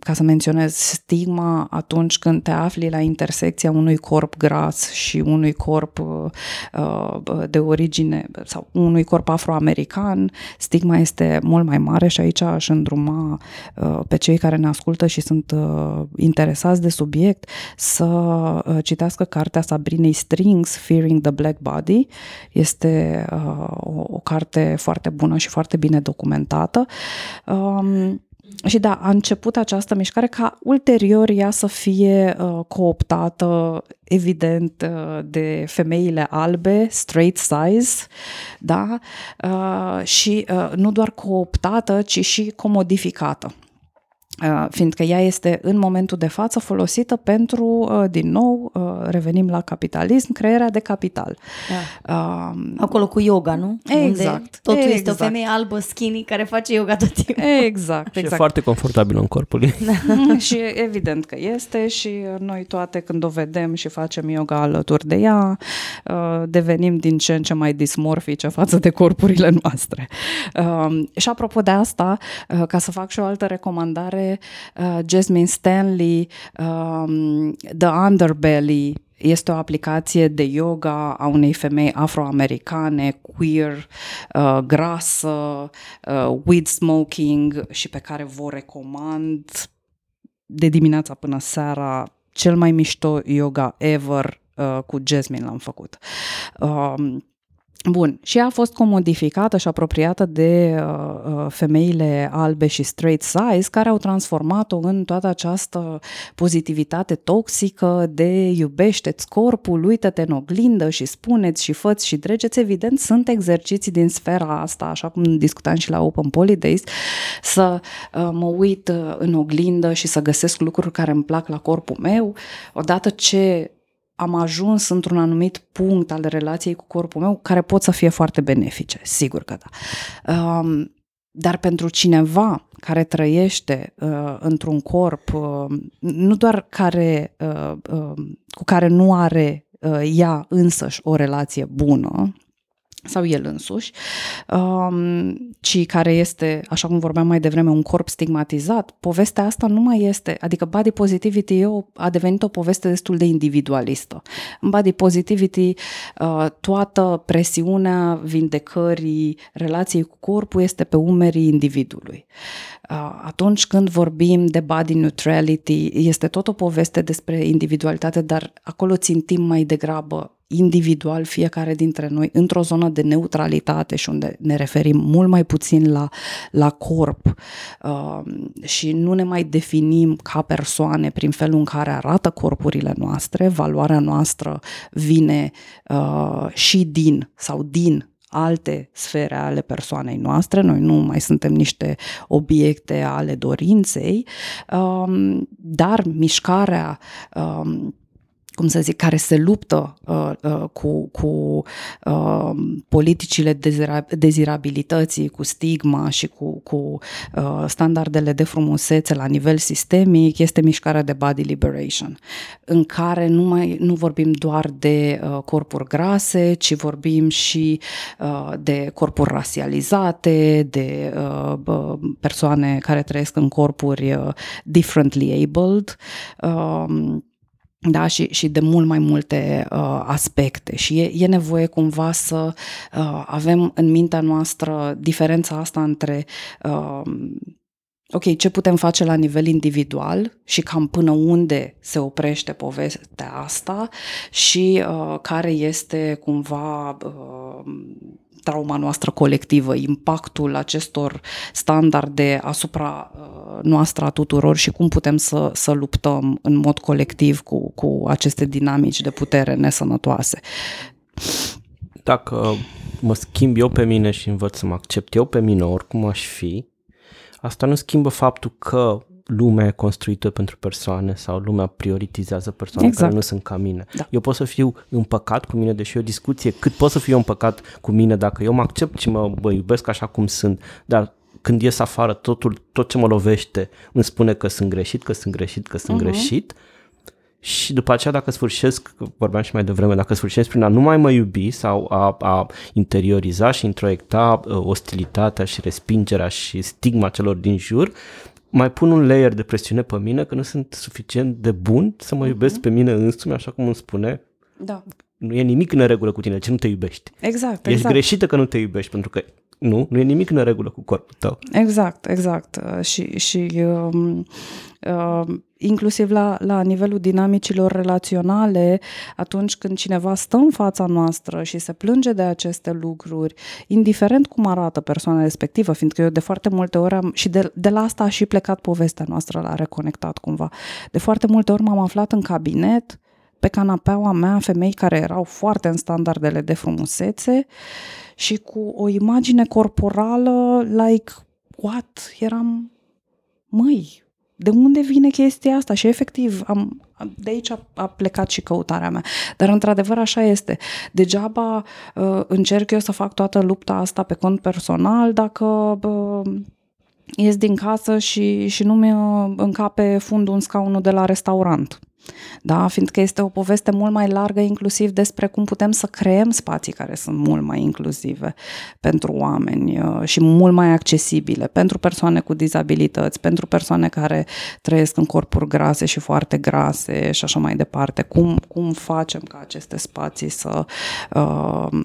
ca să menționez stigma atunci când te afli la intersecția unui corp gras și unui corp uh, de origine sau unui corp afroamerican, stigma este mult mai mare și aici aș îndruma uh, pe cei care ne ascultă și sunt uh, interesați de subiect să uh, citească cartea Sabrinei Strings, Fearing the Black Body. Este uh, o, o carte foarte bună și foarte bine documentată. Um, și da, a început această mișcare ca ulterior ea să fie uh, cooptată, evident, uh, de femeile albe, straight size, da, uh, și uh, nu doar cooptată, ci și comodificată. Uh, fiindcă ea este în momentul de față folosită pentru, uh, din nou, uh, revenim la capitalism, crearea de capital. Da. Uh, Acolo cu yoga, nu? Exact. Unde totul exact. este o femeie albă, skinny, care face yoga tot timpul. Exact, exact. Și e foarte confortabil în corpul ei. și evident că este și noi toate când o vedem și facem yoga alături de ea, devenim din ce în ce mai dismorfice față de corpurile noastre. Și apropo de asta, ca să fac și o altă recomandare, uh, Jasmine Stanley, um, The Underbelly, este o aplicație de yoga a unei femei afroamericane, queer, uh, grasă, uh, weed smoking și pe care vă recomand de dimineața până seara. Cel mai mișto yoga ever uh, cu Jasmine l-am făcut. Um, Bun, și a fost comodificată și apropiată de uh, uh, femeile albe și straight size care au transformat-o în toată această pozitivitate toxică de iubește-ți corpul, uită-te în oglindă și spuneți și făți și dregeți. Evident, sunt exerciții din sfera asta, așa cum discutam și la Open Polydays, să uh, mă uit uh, în oglindă și să găsesc lucruri care îmi plac la corpul meu. Odată ce am ajuns într-un anumit punct al relației cu corpul meu care pot să fie foarte benefice, sigur că da. Um, dar pentru cineva care trăiește uh, într-un corp, uh, nu doar care, uh, uh, cu care nu are uh, ea însăși o relație bună, sau el însuși, um, ci care este, așa cum vorbeam mai devreme, un corp stigmatizat, povestea asta nu mai este, adică body positivity eu, a devenit o poveste destul de individualistă. În body positivity, uh, toată presiunea vindecării relației cu corpul este pe umerii individului. Uh, atunci când vorbim de body neutrality, este tot o poveste despre individualitate, dar acolo țintim mai degrabă individual fiecare dintre noi într-o zonă de neutralitate și unde ne referim mult mai puțin la, la corp uh, și nu ne mai definim ca persoane prin felul în care arată corpurile noastre, valoarea noastră vine uh, și din sau din alte sfere ale persoanei noastre, noi nu mai suntem niște obiecte ale dorinței, um, dar mișcarea um, cum să zic, care se luptă uh, uh, cu, cu uh, politicile dezira- dezirabilității, cu stigma și cu, cu uh, standardele de frumusețe la nivel sistemic, este mișcarea de body liberation, în care nu, mai, nu vorbim doar de uh, corpuri grase, ci vorbim și uh, de corpuri rasializate, de uh, persoane care trăiesc în corpuri uh, differently abled. Uh, da, și, și de mult mai multe uh, aspecte. Și e, e nevoie cumva să uh, avem în mintea noastră diferența asta între uh, ok, ce putem face la nivel individual și cam până unde se oprește povestea asta și uh, care este cumva uh, trauma noastră colectivă, impactul acestor standarde asupra uh, noastră a tuturor și cum putem să, să luptăm în mod colectiv cu, cu aceste dinamici de putere nesănătoase. Dacă mă schimb eu pe mine și învăț să mă accept eu pe mine oricum aș fi, asta nu schimbă faptul că lumea e construită pentru persoane sau lumea prioritizează persoane exact. care nu sunt ca mine. Da. Eu pot să fiu împăcat cu mine, deși e o discuție cât pot să fiu împăcat cu mine dacă eu mă accept și mă bă, iubesc așa cum sunt, dar când ies afară, totul, tot ce mă lovește îmi spune că sunt greșit, că sunt greșit, că sunt uh-huh. greșit și după aceea dacă sfârșesc, vorbeam și mai devreme, dacă sfârșesc prin a nu mai mă iubi sau a, a interioriza și introiecta uh, ostilitatea și respingerea și stigma celor din jur, mai pun un layer de presiune pe mine că nu sunt suficient de bun să mă iubesc uh-huh. pe mine însumi, așa cum îmi spune. Da. Nu e nimic în regulă cu tine, ce nu te iubești. Exact, Ești exact. greșită că nu te iubești, pentru că nu, nu e nimic în regulă cu corpul tău. Exact, exact. Uh, și, și um, uh, inclusiv la, la nivelul dinamicilor relaționale, atunci când cineva stă în fața noastră și se plânge de aceste lucruri, indiferent cum arată persoana respectivă, fiindcă eu de foarte multe ori am, și de, de la asta a și plecat povestea noastră la reconectat cumva, de foarte multe ori m-am aflat în cabinet, pe canapeaua mea, femei care erau foarte în standardele de frumusețe și cu o imagine corporală, like, what? Eram, măi, de unde vine chestia asta și efectiv am, de aici a, a plecat și căutarea mea. Dar într-adevăr așa este. Degeaba uh, încerc eu să fac toată lupta asta pe cont personal dacă uh, ies din casă și, și nu mi încape fundul în scaunul de la restaurant. Da? Fiindcă este o poveste mult mai largă inclusiv despre cum putem să creăm spații care sunt mult mai inclusive pentru oameni uh, și mult mai accesibile pentru persoane cu dizabilități, pentru persoane care trăiesc în corpuri grase și foarte grase și așa mai departe. Cum, cum facem ca aceste spații să uh,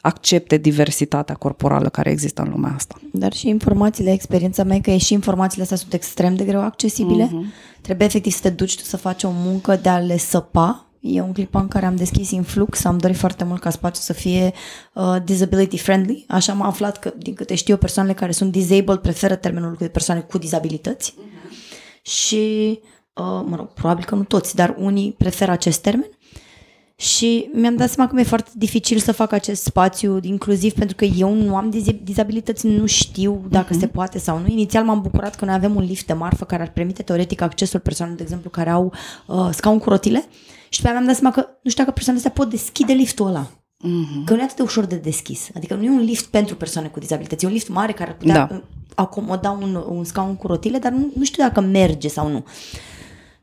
accepte diversitatea corporală care există în lumea asta. Dar și informațiile, experiența mea că și informațiile astea sunt extrem de greu accesibile. Uh-huh. Trebuie efectiv să te duci tu să faci o muncă de a le săpa. E un clip în care am deschis Influx, am dorit foarte mult ca spațiul să fie uh, disability friendly. Așa am aflat că, din câte știu, persoanele care sunt disabled preferă termenul de persoane cu dizabilități. Uh-huh. Și, uh, mă rog, probabil că nu toți, dar unii preferă acest termen. Și mi-am dat seama că mi-e foarte dificil să fac acest spațiu inclusiv pentru că eu nu am dizabilități, nu știu dacă uh-huh. se poate sau nu. Inițial m-am bucurat că noi avem un lift de marfă care ar permite teoretic accesul persoanelor, de exemplu, care au uh, scaun cu rotile și pe mi-am dat seama că nu știu dacă persoanele astea pot deschide liftul ăla. Uh-huh. Că nu e atât de ușor de deschis. Adică nu e un lift pentru persoane cu dizabilități, e un lift mare care ar putea da. acomoda un, un scaun cu rotile, dar nu, nu știu dacă merge sau nu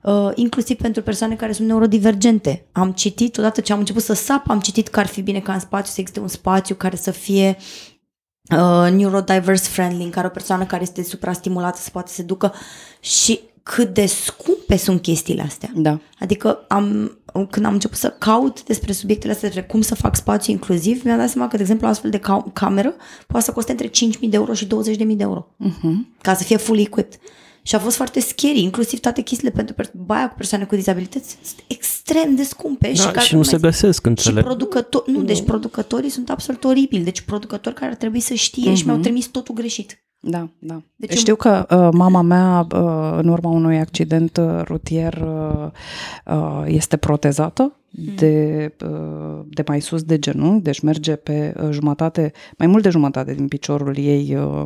uh, inclusiv pentru persoane care sunt neurodivergente. Am citit, odată ce am început să sap, am citit că ar fi bine ca în spațiu să existe un spațiu care să fie uh, neurodiverse friendly, în care o persoană care este suprastimulată să poate să se ducă și cât de scumpe sunt chestiile astea. Da. Adică am, când am început să caut despre subiectele astea, despre cum să fac spațiu inclusiv, mi-am dat seama că, de exemplu, astfel de ca- cameră poate să coste între 5.000 de euro și 20.000 de euro. Uh-huh. Ca să fie fully equipped. Și a fost foarte scary, inclusiv toate chestiile pentru baia cu persoane cu dizabilități sunt extrem de scumpe. Da, și, și nu se găsesc înțeleg. Și producători, nu, deci producătorii sunt absolut oribili. Deci producători care ar trebui să știe uh-huh. și mi-au mhm. trimis totul greșit. Da, da. Deci Știu că uh, mama mea, uh, în urma unui accident uh, rutier, uh, uh, este protezată mm. de, uh, de mai sus de genunchi, deci merge pe uh, jumătate, mai mult de jumătate din piciorul ei uh,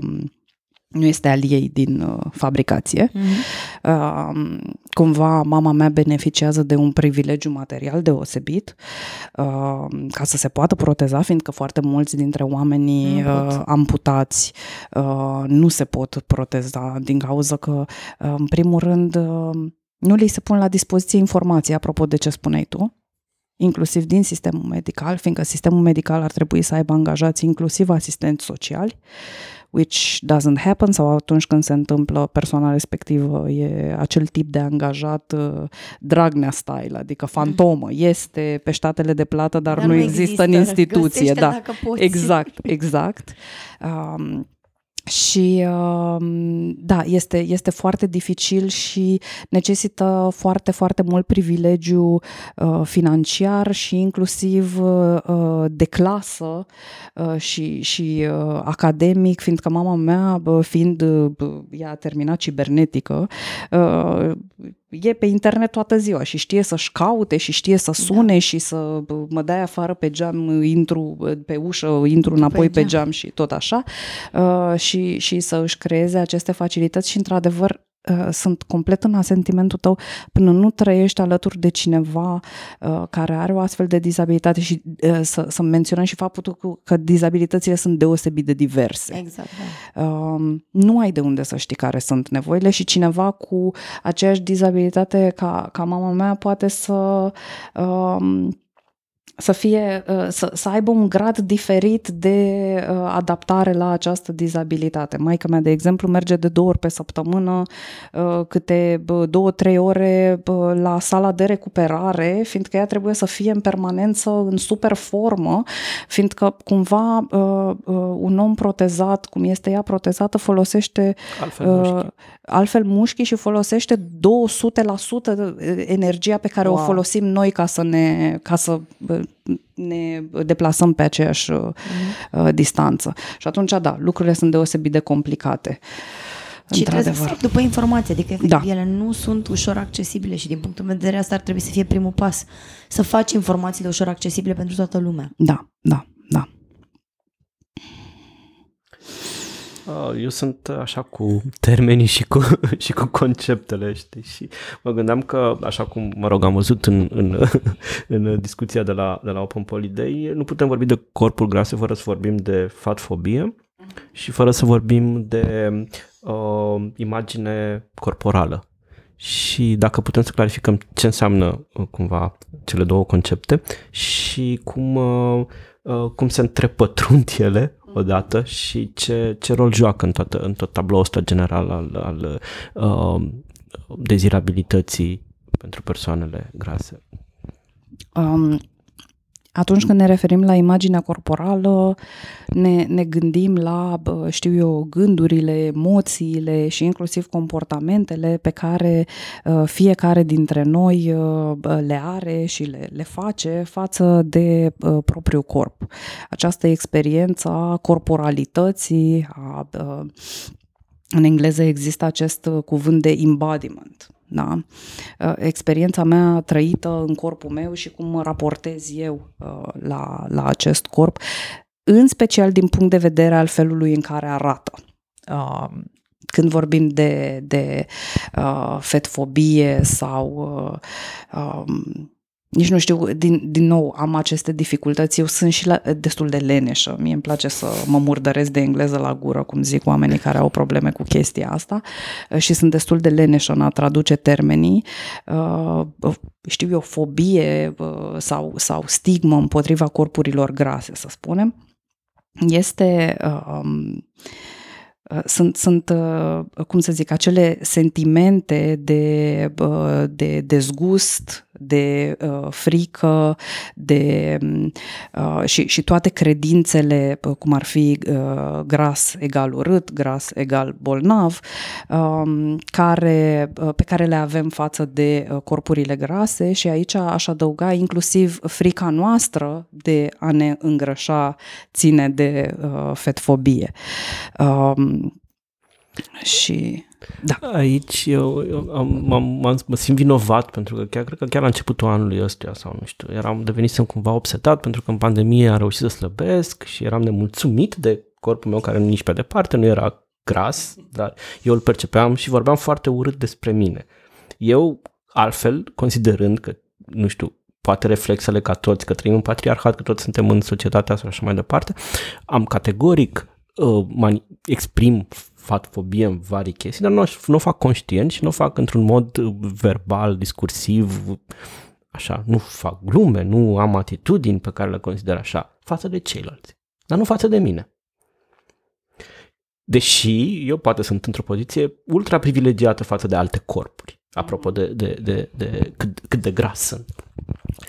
nu este al ei din uh, fabricație. Mm-hmm. Uh, cumva mama mea beneficiază de un privilegiu material deosebit uh, ca să se poată proteza, fiindcă foarte mulți dintre oamenii uh, amputați uh, nu se pot proteza din cauza că, uh, în primul rând, uh, nu li se pun la dispoziție informații, apropo de ce spuneai tu, inclusiv din sistemul medical, fiindcă sistemul medical ar trebui să aibă angajați inclusiv asistenți sociali, which doesn't happen sau atunci când se întâmplă persoana respectivă e acel tip de angajat uh, Dragnea style, adică fantomă, mm. este pe statele de plată, dar, dar nu, nu există, există în instituție. Da, exact, exact. Um, și um, da, este, este foarte dificil și necesită foarte, foarte mult privilegiu uh, financiar și inclusiv uh, de clasă uh, și, și academic, fiindcă mama mea, fiind, ea a terminat cibernetică, e pe internet toată ziua și știe să-și caute și știe să da. sune da. și să mă dai afară pe geam, intru pe ușă, intru înapoi pe, pe geam și tot așa uh, și, și să își creeze aceste facilități și într-adevăr Uh, sunt complet în asentimentul tău până nu trăiești alături de cineva uh, care are o astfel de dizabilitate și uh, să, să menționăm și faptul că, că dizabilitățile sunt deosebit de diverse. Exact. Da. Uh, nu ai de unde să știi care sunt nevoile și cineva cu aceeași dizabilitate ca, ca mama mea poate să uh, să fie, uh, să, să aibă un grad diferit de uh, adaptare la această dizabilitate. Maica mea, de exemplu, merge de două ori pe săptămână, uh, câte două, trei ore la sala de recuperare, fiindcă ea trebuie să fie în permanență, în super formă, fiindcă cumva un om protezat, cum este ea protezată, folosește altfel mușchi, altfel mușchi și folosește 200% energia pe care wow. o folosim noi ca să ne ca să ne deplasăm pe aceeași mm-hmm. distanță. Și atunci, da, lucrurile sunt deosebit de complicate. Și trebuie să după informații, adică efectiv, da. ele nu sunt ușor accesibile și din punctul meu de vedere asta ar trebui să fie primul pas. Să faci informațiile ușor accesibile pentru toată lumea. Da, da, da. Uh, eu sunt așa cu termenii și cu, și cu conceptele, știi? Și mă gândeam că, așa cum, mă rog, am văzut în, în, în discuția de la, de la Open Poly nu putem vorbi de corpul grase fără să vorbim de fatfobie și fără să vorbim de uh, imagine corporală. Și dacă putem să clarificăm ce înseamnă uh, cumva cele două concepte și cum, uh, uh, cum se întrepătrund ele odată și ce, ce rol joacă în, toată, în tot tabloul ăsta general al, al uh, dezirabilității pentru persoanele grase. Um, atunci când ne referim la imaginea corporală, ne, ne gândim la, știu eu, gândurile, emoțiile și inclusiv comportamentele pe care uh, fiecare dintre noi uh, le are și le, le face față de uh, propriul corp. Această experiență a corporalității, a, în engleză există acest cuvânt de embodiment da? Uh, experiența mea trăită în corpul meu și cum mă raportez eu uh, la, la acest corp, în special din punct de vedere al felului în care arată. Uh, când vorbim de, de fetfobie sau um, nici nu știu, din, din nou am aceste dificultăți, eu sunt și la, destul de leneșă, mie îmi place să mă murdăresc de engleză la gură, cum zic oamenii care au probleme cu chestia asta. Și sunt destul de leneșă în a traduce termenii, uh, știu eu, fobie uh, sau, sau stigmă împotriva corpurilor grase, să spunem, este... Um, sunt, sunt, cum să zic, acele sentimente de, de dezgust, de uh, frică, de uh, și, și toate credințele, uh, cum ar fi uh, gras egal urât, gras egal bolnav, uh, care, uh, pe care le avem față de uh, corpurile grase și aici aș adăuga inclusiv frica noastră de a ne îngrășa ține de uh, fetfobie. Uh, și da. Aici eu, eu am, am, am, mă simt vinovat pentru că chiar, cred că chiar la începutul anului ăsta sau nu știu, eram devenisem cumva obsetat pentru că în pandemie am reușit să slăbesc și eram nemulțumit de corpul meu care nici pe departe nu era gras, dar eu îl percepeam și vorbeam foarte urât despre mine. Eu, altfel, considerând că, nu știu, poate reflexele ca toți, că trăim în patriarhat, că toți suntem în societatea asta și așa mai departe, am categoric uh, mani- exprim fatfobie în vari chestii, dar nu, nu o fac conștient și nu o fac într-un mod verbal, discursiv, așa, nu fac glume, nu am atitudini pe care le consider așa, față de ceilalți, dar nu față de mine. Deși eu poate sunt într-o poziție ultra privilegiată față de alte corpuri, apropo de, de, de, de cât, cât de gras sunt.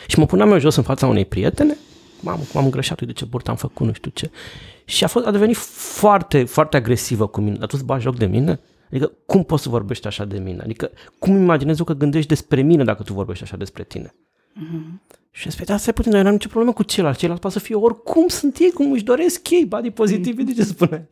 Și mă puneam eu jos în fața unei prietene, mamă, cum am îngrășat, uite ce burtă am făcut, nu știu ce. Și a, fost, a devenit foarte, foarte agresivă cu mine. A tu să joc de mine? Adică cum poți să vorbești așa de mine? Adică cum imaginezi eu că gândești despre mine dacă tu vorbești așa despre tine? Mm-hmm. Și îmi spune, da, stai puțin, dar eu n-am nicio problemă cu ceilalți. Ceilalți poate să fie oricum sunt ei, cum își doresc ei, body pozitiv, de ce spune?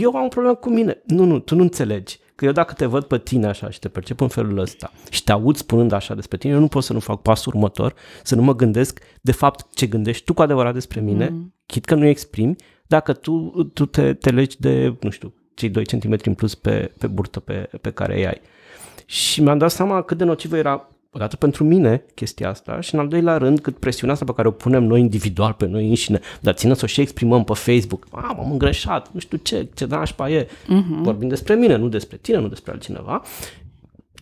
Eu am o problemă cu mine. Nu, nu, tu nu înțelegi. Că eu dacă te văd pe tine așa și te percep în felul ăsta și te aud spunând așa despre tine, eu nu pot să nu fac pasul următor, să nu mă gândesc de fapt ce gândești tu cu adevărat despre mine, mm. chit că nu exprimi, dacă tu, tu te, te legi de, nu știu, cei 2 cm în plus pe, pe burtă pe, pe care îi ai. Și mi-am dat seama cât de nocivă era odată pentru mine chestia asta și în al doilea rând cât presiunea asta pe care o punem noi individual pe noi înșine, dar țină să o și exprimăm pe Facebook. A, m-am îngreșat, nu știu ce, ce nașpa e. Uh-huh. Vorbim despre mine, nu despre tine, nu despre altcineva.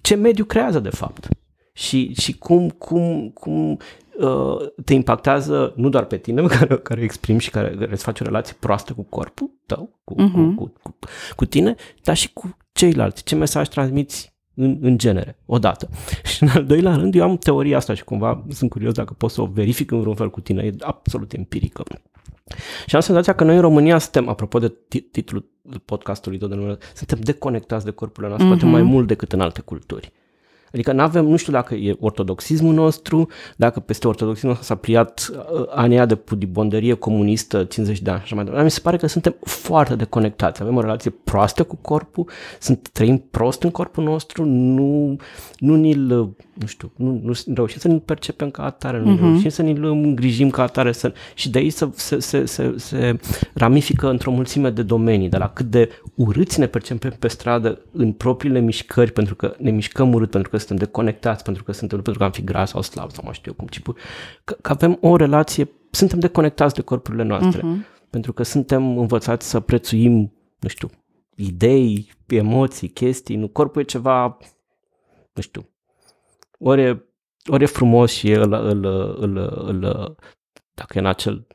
Ce mediu creează de fapt? Și, și cum, cum, cum uh, te impactează nu doar pe tine care, care exprimi și care, care îți face o relație proastă cu corpul tău, cu, uh-huh. cu, cu, cu, cu tine, dar și cu ceilalți. Ce mesaj transmiți în, în genere, odată. Și în al doilea rând, eu am teoria asta și cumva sunt curios dacă pot să o verific în vreun fel cu tine, e absolut empirică. Și am senzația că noi în România suntem, apropo de titlul podcastului tot de numele, suntem deconectați de corpurile noastre, mm-hmm. poate mai mult decât în alte culturi. Adică nu avem, nu știu dacă e ortodoxismul nostru, dacă peste ortodoxismul s-a pliat uh, anii de pudibondărie comunistă 50 de ani și așa mai departe. Mi se pare că suntem foarte deconectați, avem o relație proastă cu corpul, sunt, trăim prost în corpul nostru, nu, nu ni-l, nu știu, nu, nu reușim să ne percepem ca atare, nu uh-huh. reușim să ne-l îngrijim ca atare să, și de aici se, se, se, se, se ramifică într-o mulțime de domenii, de la cât de urâți ne percepem pe stradă în propriile mișcări, pentru că ne mișcăm urât, pentru că suntem deconectați, pentru că suntem, pentru că am fi gras sau slab sau mai știu eu cum, tipul, că, că avem o relație, suntem deconectați de corpurile noastre, uh-huh. pentru că suntem învățați să prețuim, nu știu, idei, emoții, chestii, nu, corpul e ceva, nu știu, ori e, ori e frumos și îl, îl, îl, îl, dacă e în acel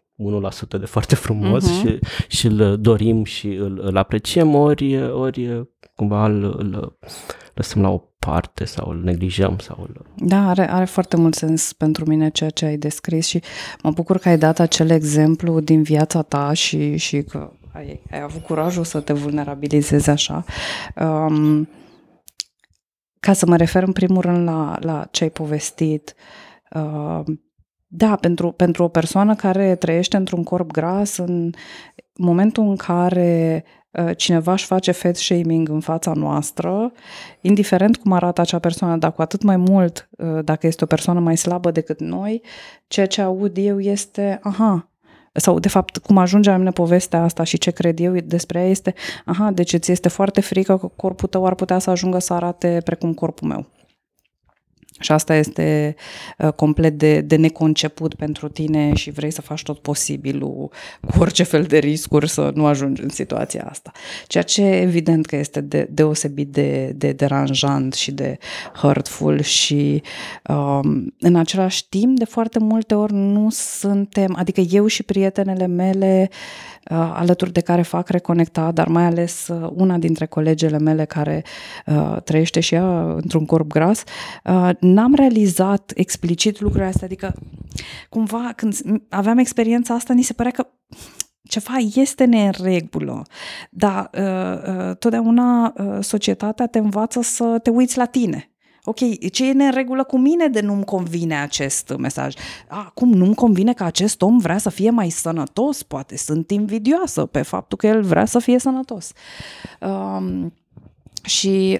1% de foarte frumos uh-huh. și, și îl dorim și îl, îl apreciem, ori, ori cumva îl, îl lăsăm la o parte sau îl neglijăm. Sau îl... Da, are, are foarte mult sens pentru mine ceea ce ai descris și mă bucur că ai dat acel exemplu din viața ta și, și că ai, ai avut curajul să te vulnerabilizezi așa. Um, ca să mă refer în primul rând la, la ce ai povestit, uh, da, pentru, pentru o persoană care trăiește într-un corp gras, în momentul în care uh, cineva își face fat shaming în fața noastră, indiferent cum arată acea persoană, dar cu atât mai mult uh, dacă este o persoană mai slabă decât noi, ceea ce aud eu este, aha, sau de fapt cum ajunge la mine povestea asta și ce cred eu despre ea este, aha, deci ți este foarte frică că corpul tău ar putea să ajungă să arate precum corpul meu. Și asta este uh, complet de, de neconceput pentru tine și vrei să faci tot posibilul cu orice fel de riscuri să nu ajungi în situația asta. Ceea ce evident că este de, deosebit de, de deranjant și de hurtful și um, în același timp de foarte multe ori nu suntem, adică eu și prietenele mele uh, Uh, alături de care fac reconecta, dar mai ales uh, una dintre colegele mele care uh, trăiește și ea într-un corp gras, n-am realizat explicit lucrurile astea, adică cumva când aveam experiența asta, ni se părea că ceva este neregulă, dar uh, totdeauna uh, societatea te învață să te uiți la tine ok, ce e în regulă cu mine de nu-mi convine acest mesaj? Acum nu-mi convine că acest om vrea să fie mai sănătos, poate sunt invidioasă pe faptul că el vrea să fie sănătos. Um, și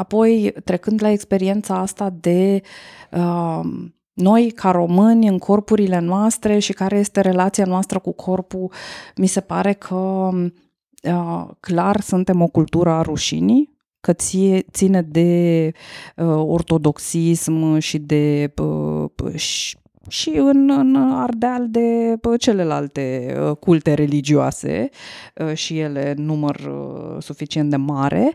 apoi, trecând la experiența asta de um, noi, ca români, în corpurile noastre și care este relația noastră cu corpul, mi se pare că uh, clar suntem o cultură a rușinii, că ție, ține de uh, ortodoxism și de uh, și, și în, în Ardeal de uh, celelalte uh, culte religioase uh, și ele număr uh, suficient de mare.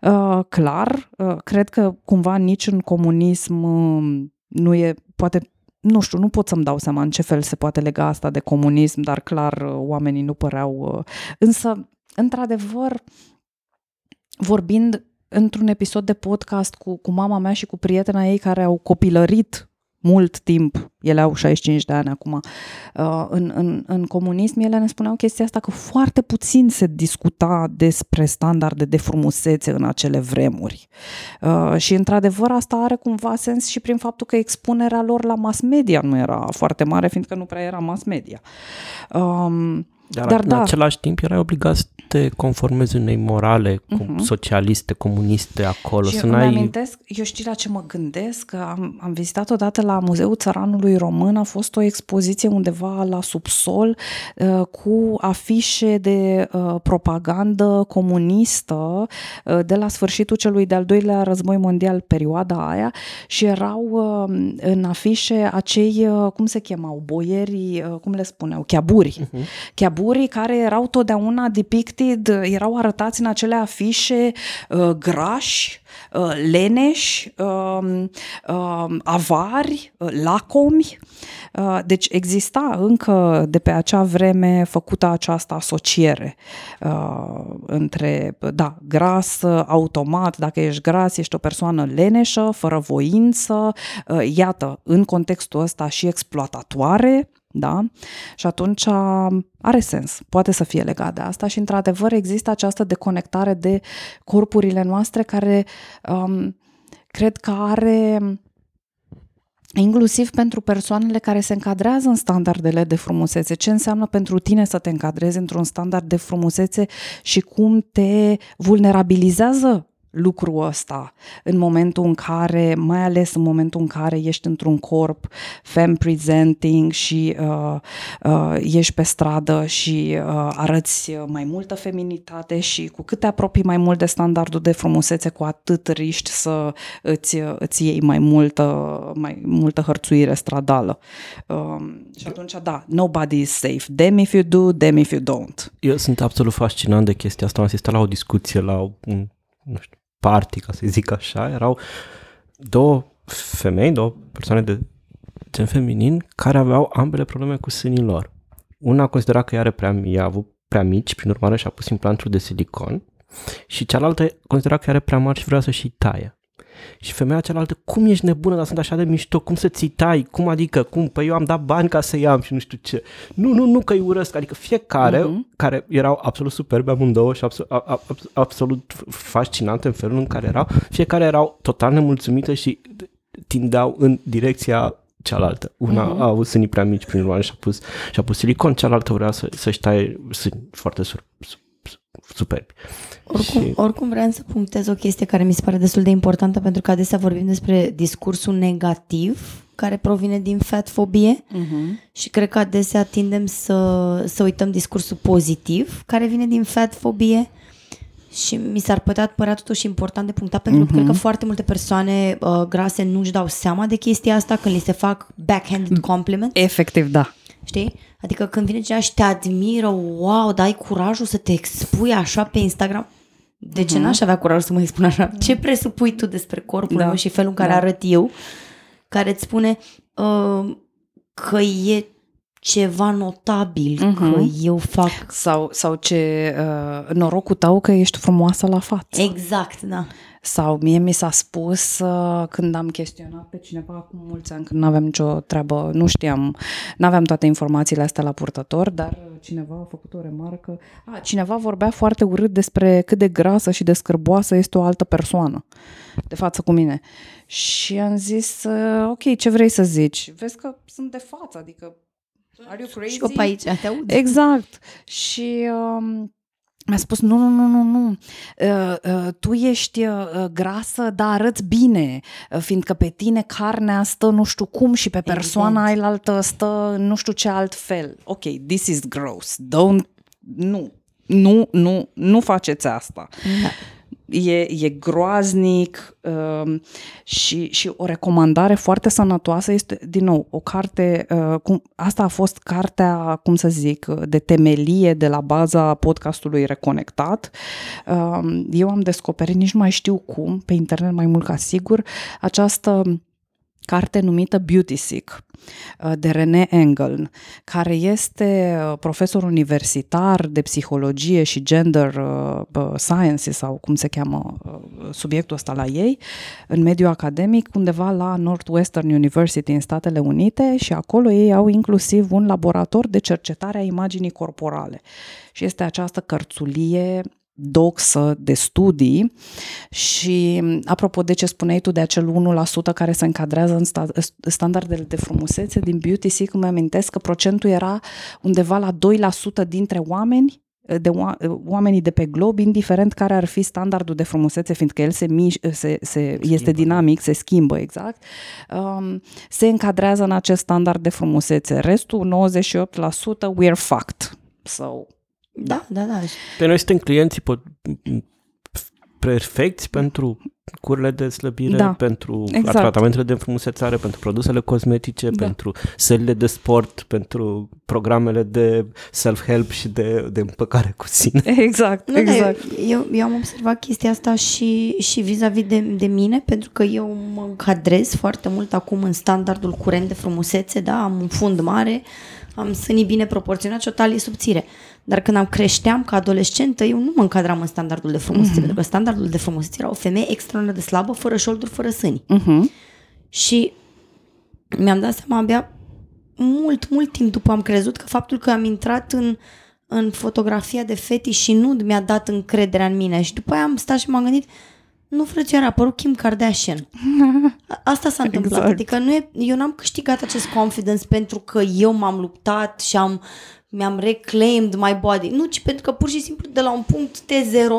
Uh, clar, uh, cred că cumva nici în comunism uh, nu e, poate nu știu, nu pot să-mi dau seama în ce fel se poate lega asta de comunism, dar clar uh, oamenii nu păreau. Uh, însă, într-adevăr, vorbind într-un episod de podcast cu, cu mama mea și cu prietena ei care au copilărit mult timp, ele au 65 de ani acum, uh, în, în, în comunism, ele ne spuneau chestia asta că foarte puțin se discuta despre standarde de frumusețe în acele vremuri. Uh, și într-adevăr asta are cumva sens și prin faptul că expunerea lor la mass media nu era foarte mare, fiindcă nu prea era mass media. Um, dar, Dar în da. același timp erai obligat să te conformezi unei morale uh-huh. socialiste, comuniste acolo. Și să îmi n-ai... amintesc, eu știu la ce mă gândesc, că am, am vizitat odată la Muzeul Țăranului Român, a fost o expoziție undeva la subsol uh, cu afișe de uh, propagandă comunistă uh, de la sfârșitul celui de-al doilea război mondial, perioada aia, și erau uh, în afișe acei, uh, cum se chemau, boierii, uh, cum le spuneau, chiaburi. Uh-huh. chiaburi figurii care erau totdeauna depicted, erau arătați în acele afișe uh, grași, uh, leneși, uh, uh, avari, uh, lacomi. Uh, deci exista încă de pe acea vreme făcută această asociere uh, între, da, gras, automat, dacă ești gras, ești o persoană leneșă, fără voință, uh, iată, în contextul ăsta și exploatatoare, da? Și atunci are sens, poate să fie legat de asta și într-adevăr există această deconectare de corpurile noastre care um, cred că are inclusiv pentru persoanele care se încadrează în standardele de frumusețe. Ce înseamnă pentru tine să te încadrezi într-un standard de frumusețe și cum te vulnerabilizează lucrul ăsta în momentul în care, mai ales în momentul în care ești într-un corp fem presenting și uh, uh, ești pe stradă și uh, arăți mai multă feminitate și cu cât te apropii mai mult de standardul de frumusețe, cu atât riști să îți, îți iei mai multă, mai multă hărțuire stradală. Uh, și atunci, da, nobody is safe. Damn if you do, damn if you don't. Eu sunt absolut fascinant de chestia asta. Am asistat la o discuție la un, nu știu, party, ca să zic așa, erau două femei, două persoane de gen feminin, care aveau ambele probleme cu sânii lor. Una considera că ea, are prea, ea a avut prea mici, prin urmare și-a pus implantul de silicon, și cealaltă considera că are prea mari și vrea să și taie. Și femeia cealaltă, cum ești nebună, dar sunt așa de mișto, cum să ți tai, cum adică, cum, păi eu am dat bani ca să iau și nu știu ce. Nu, nu, nu că îi urăsc, adică fiecare, uh-huh. care erau absolut superbe amândouă și absolut, a, a, absolut fascinante în felul în care erau, fiecare erau total nemulțumite și tindeau în direcția cealaltă. Una uh-huh. a avut sânii prea mici prin urmare și a pus, și-a pus silicon, cealaltă vrea să, să-și taie sâni foarte sur, superbi. Oricum, și... oricum vreau să punctez o chestie care mi se pare destul de importantă pentru că adesea vorbim despre discursul negativ care provine din fatfobie uh-huh. și cred că adesea tindem să, să uităm discursul pozitiv care vine din fatfobie și mi s-ar putea părea totuși important de punctat pentru uh-huh. că cred că mhm. foarte multe persoane uh, grase nu-și dau seama de chestia asta când li se fac backhanded compliment. Efectiv, da. Știi? Adică când vine cineva și te admiră, wow, dai curajul să te expui așa pe Instagram. De ce uh-huh. n-aș avea curajul să mă expun așa? Ce presupui tu despre corpul da. meu și felul în care da. arăt eu, care îți spune uh, că e ceva notabil, uh-huh. că eu fac... Sau, sau ce uh, norocul tău că ești frumoasă la față. Exact, da. Sau mie mi s-a spus uh, când am chestionat pe cineva acum mulți ani, când nu aveam nicio treabă, nu știam, nu aveam toate informațiile astea la purtător, dar cineva a făcut o remarcă. A, cineva vorbea foarte urât despre cât de grasă și de scârboasă este o altă persoană de față cu mine. Și am zis, uh, ok, ce vrei să zici? Vezi că sunt de față, adică Are you crazy? Și eu pe aici, te aud. Exact. Și um, mi-a spus, nu, nu, nu, nu, nu, uh, uh, tu ești uh, grasă, dar arăți bine, uh, fiindcă pe tine carnea stă nu știu cum și pe persoana ailaltă stă nu știu ce alt fel. Ok, this is gross, don't, nu, nu, nu, nu faceți asta. Da e, e groaznic uh, și, și o recomandare foarte sănătoasă este, din nou, o carte, uh, cum, asta a fost cartea, cum să zic, de temelie de la baza podcastului Reconectat. Uh, eu am descoperit, nici nu mai știu cum, pe internet mai mult ca sigur, această carte numită Beauty Sick uh, de René Engel, care este uh, profesor universitar de psihologie și gender uh, sciences sau cum se cheamă subiectul ăsta la ei, în mediul academic, undeva la Northwestern University în Statele Unite și acolo ei au inclusiv un laborator de cercetare a imaginii corporale. Și este această cărțulie doxă de studii și apropo de ce spuneai tu de acel 1% care se încadrează în sta- standardele de frumusețe din Beauty Seek, îmi amintesc că procentul era undeva la 2% dintre oameni de oamenii de pe glob, indiferent care ar fi standardul de frumusețe, fiindcă el se, miș- se, se este da. dinamic, se schimbă exact, um, se încadrează în acest standard de frumusețe. Restul, 98%, we're fucked. So, da, da, da. Pe noi suntem clienții pot, perfecți pentru curile de slăbire, da, pentru exact. tratamentele de înfrumusețare, pentru produsele cosmetice, da. pentru sălile de sport, pentru programele de self-help și de, de împăcare cu sine. Exact, nu, exact. Eu, eu am observat chestia asta și, și vis-a-vis de, de mine, pentru că eu mă încadrez foarte mult acum în standardul curent de frumusețe, da, am un fund mare, am sânii bine proporționat și o talie subțire. Dar când am creșteam ca adolescentă, eu nu mă încadram în standardul de frumusețe, mm-hmm. pentru că standardul de frumusețe era o femeie extraordinar de slabă, fără șolduri, fără sâni. Mm-hmm. Și mi-am dat seama abia mult, mult timp după am crezut că faptul că am intrat în, în fotografia de fetiș și nu mi-a dat încrederea în mine. Și după aia am stat și m-am gândit, Nu, frățioara, a apărut Kim Kardashian. A- Asta s-a întâmplat. Exact. Adică nu e, eu n-am câștigat acest confidence pentru că eu m-am luptat și am, mi-am reclaimed my body. Nu, ci pentru că pur și simplu de la un punct T0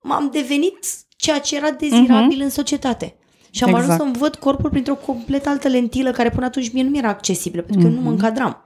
m-am devenit ceea ce era dezirabil în societate. Și am Exact. ajuns să-mi văd corpul printr-o complet altă lentilă care până atunci mie nu mi era accesibilă, pentru că eu nu mă încadram.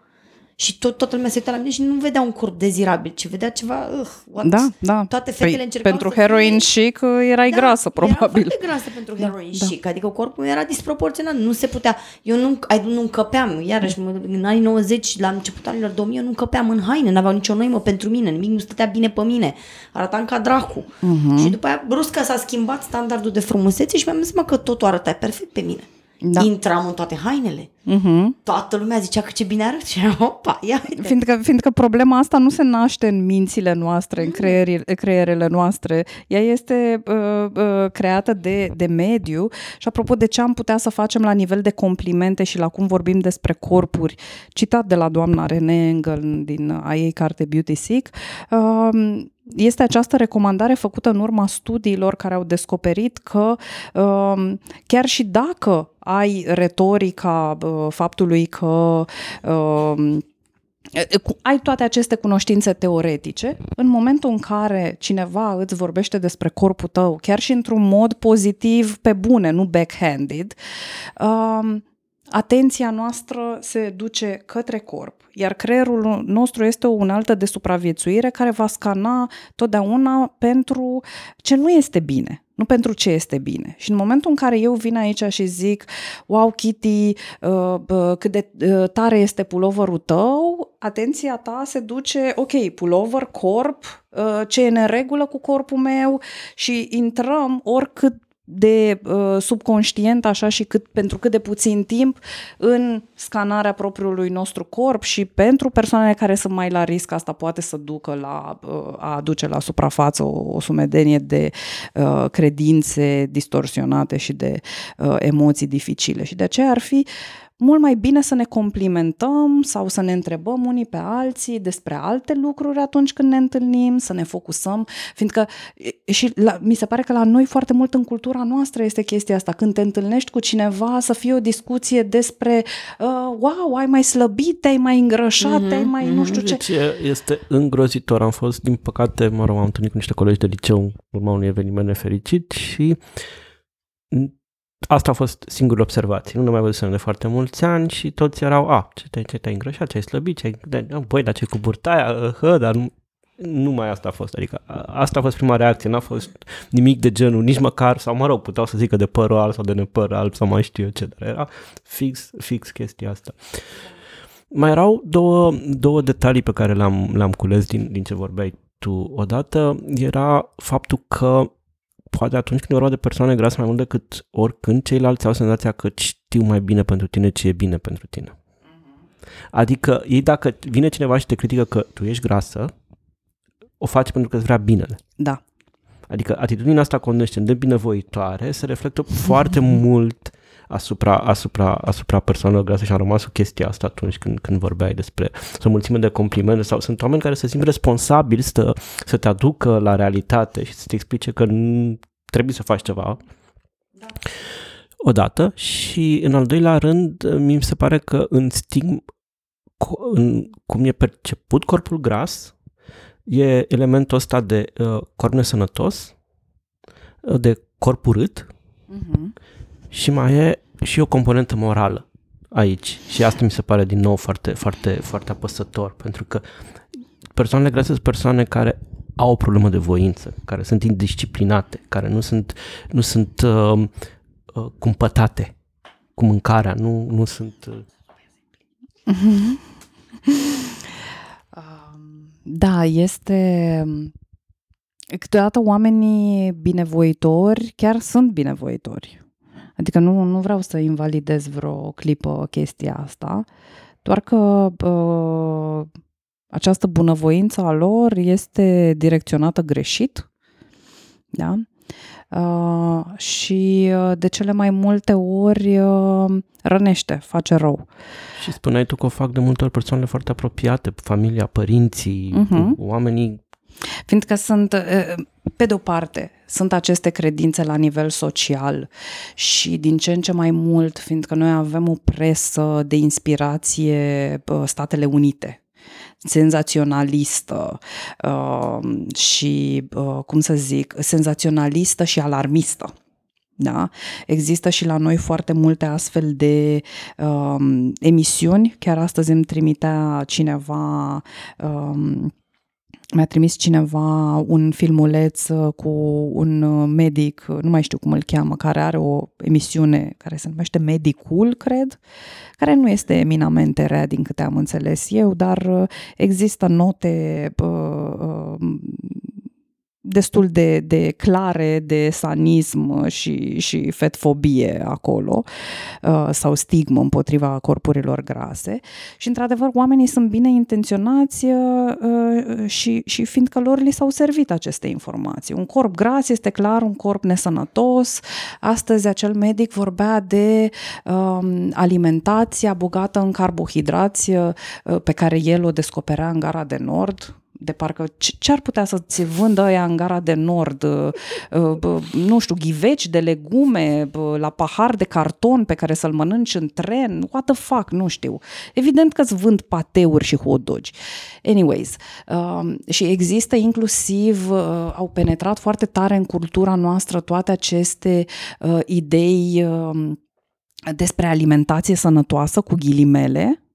Și tot, toată lumea se uita la mine și nu vedea un corp dezirabil, ci vedea ceva, uh, what? Da, da. Toate fetele Păi, încercau pentru să heroin fie- chic erai grasă, Era probabil. foarte grasă pentru heroin da. chic, adică corpul meu era disproporționat, nu se putea. Eu nu, ai- nu încăpeam, iarăși, mă- în anii 90, la începutul anilor 2000, eu nu încăpeam în haine, n-aveau nicio noimă pentru mine, nimic nu stătea bine pe mine, arătam ca dracu. Mhm. Și după aia, brusc, că s-a schimbat standardul de frumusețe și mi-am dat seama că totul arăta perfect pe mine. Da. Intram în toate hainele. Mhm. Toată lumea zicea că ce bine arăt și eram, opa, ia uite. Fiindcă, fiindcă problema asta nu se naște în mințile noastre, Mm. în creierile, creierele noastre, ea este uh, uh, creată de, de mediu și apropo de ce am putea să facem la nivel de complimente și la cum vorbim despre corpuri, citat de la doamna René Engel din a ei carte Beauty Sick, uh, este această recomandare făcută în urma studiilor care au descoperit că uh, chiar și dacă ai retorica uh, faptului că uh, cu- ai toate aceste cunoștințe teoretice, în momentul în care cineva îți vorbește despre corpul tău, chiar și într-un mod pozitiv, pe bune, nu backhanded, um, atenția noastră se duce către corp, iar creierul nostru este o unaltă de supraviețuire care va scana totdeauna pentru ce nu este bine, nu pentru ce este bine. Și în momentul în care eu vin aici și zic, wow, Kitty, uh, bă, cât de uh, tare este puloverul tău, atenția ta se duce, ok, pulover, corp, uh, ce e în regulă cu corpul meu și intrăm oricât de uh, subconștient așa și cât, pentru cât de puțin timp în scanarea propriului nostru corp și pentru persoanele care sunt mai la risc asta poate să ducă la uh, a aduce la suprafață o, o sumedenie de uh, credințe distorsionate și de uh, emoții dificile. Și de aceea ar fi mult mai bine să ne complimentăm sau să ne întrebăm unii pe alții despre alte lucruri atunci când ne întâlnim, să ne focusăm, fiindcă e, și la, mi se pare că la noi foarte mult în cultura noastră este chestia asta, când te întâlnești cu cineva să fie o discuție despre uh, wow, ai mai slăbit, te-ai mai îngrășat, mm-hmm, te-ai mai nu știu ce. Deci e- este îngrozitor. Am fost, din păcate, mă rog, am întâlnit cu niște colegi de liceu în urma unui eveniment nefericit și n- asta a fost singurul observație. Nu ne mai văzusem de foarte mulți ani și toți erau, a, ce te-ai, ce te-ai îngrășat, ce ai slăbit, ce ai... De, băi, dar ce cu burtaia, hă, dar nu, numai asta a fost, adică a- asta a fost prima reacție, n-a fost nimic de genul, nici măcar, sau mă rog, puteau să zică de părul alb sau de nepăr alb sau mai știu eu ce, dar era fix, fix chestia asta. Mai erau două, două detalii pe care le-am, le-am cules din, din ce vorbeai tu. Odată era faptul că poate atunci când e vorba de persoane grase mai mult decât oricând, ceilalți au senzația că știu mai bine pentru tine ce e bine pentru tine. Adică ei dacă vine cineva și te critică că tu ești grasă, o faci pentru că îți vrea binele. Da. Adică atitudinea asta condescendent binevoitoare se reflectă foarte mult asupra, asupra, asupra persoanelor grase și am rămas cu chestia asta atunci când, când vorbeai despre o mulțime de complimente sau sunt oameni care se simt responsabili să, să te aducă la realitate și să te explice că nu, trebuie să faci ceva. Odată și în al doilea rând mi se pare că în stigm cu- în cum e perceput corpul gras e elementul ăsta de uh, corp nesănătos, uh, de corp urât Mm-hmm. Și mai e și o componentă morală aici. Și asta mi se pare din nou foarte, foarte, foarte apăsător, pentru că persoanele grase sunt persoane care au o problemă de voință, care sunt indisciplinate, care nu sunt, nu sunt uh, uh, cumpătate cu mâncarea, nu, nu sunt... Uh, Um, Da, este... Câteodată oamenii binevoitori chiar sunt binevoitori. Adică nu, nu vreau să invalidez vreo clipă chestia asta, doar că uh, această bunăvoință a lor este direcționată greșit, da? Uh, și uh, de cele mai multe ori uh, rănește, face rău. și spuneai tu că o fac de multe ori persoanele foarte apropiate, familia, părinții, Mhm. oamenii Fiindcă sunt, pe de o parte, sunt aceste credințe la nivel social și din ce în ce mai mult, fiindcă noi avem o presă de inspirație Statele Unite, senzaționalistă uh, și, uh, cum să zic, senzaționalistă și alarmistă. Da? Există și la noi foarte multe astfel de um, emisiuni. Chiar astăzi îmi trimitea cineva um, mi-a trimis cineva un filmuleț uh, cu un uh, medic, uh, nu mai știu cum îl cheamă, care are o emisiune care se numește Medicul, cred, care nu este eminamente rea din câte am înțeles eu, dar există note destul de, de clare de sanism și, și fetfobie acolo uh, sau stigmă împotriva corpurilor grase și într-adevăr oamenii sunt bine intenționați uh, uh, și, și fiindcă lor li s-au servit aceste informații. Un corp gras este clar un corp nesănătos. Astăzi acel medic vorbea de um, alimentația bogată în carbohidrați pe care el o descoperea în Gara de Nord, de parcă ce ar putea să-ți vândă ăia în gara de nord, uh, uh, nu știu, ghiveci de legume la pahar de carton pe care să-l mănânci în tren, what the fuck, nu știu. Evident că îți vând pateuri și hot-dogi. Anyways, um, și există inclusiv, uh, au penetrat foarte tare în cultura noastră toate aceste idei um, despre alimentație sănătoasă, cu ghilimele, Uh,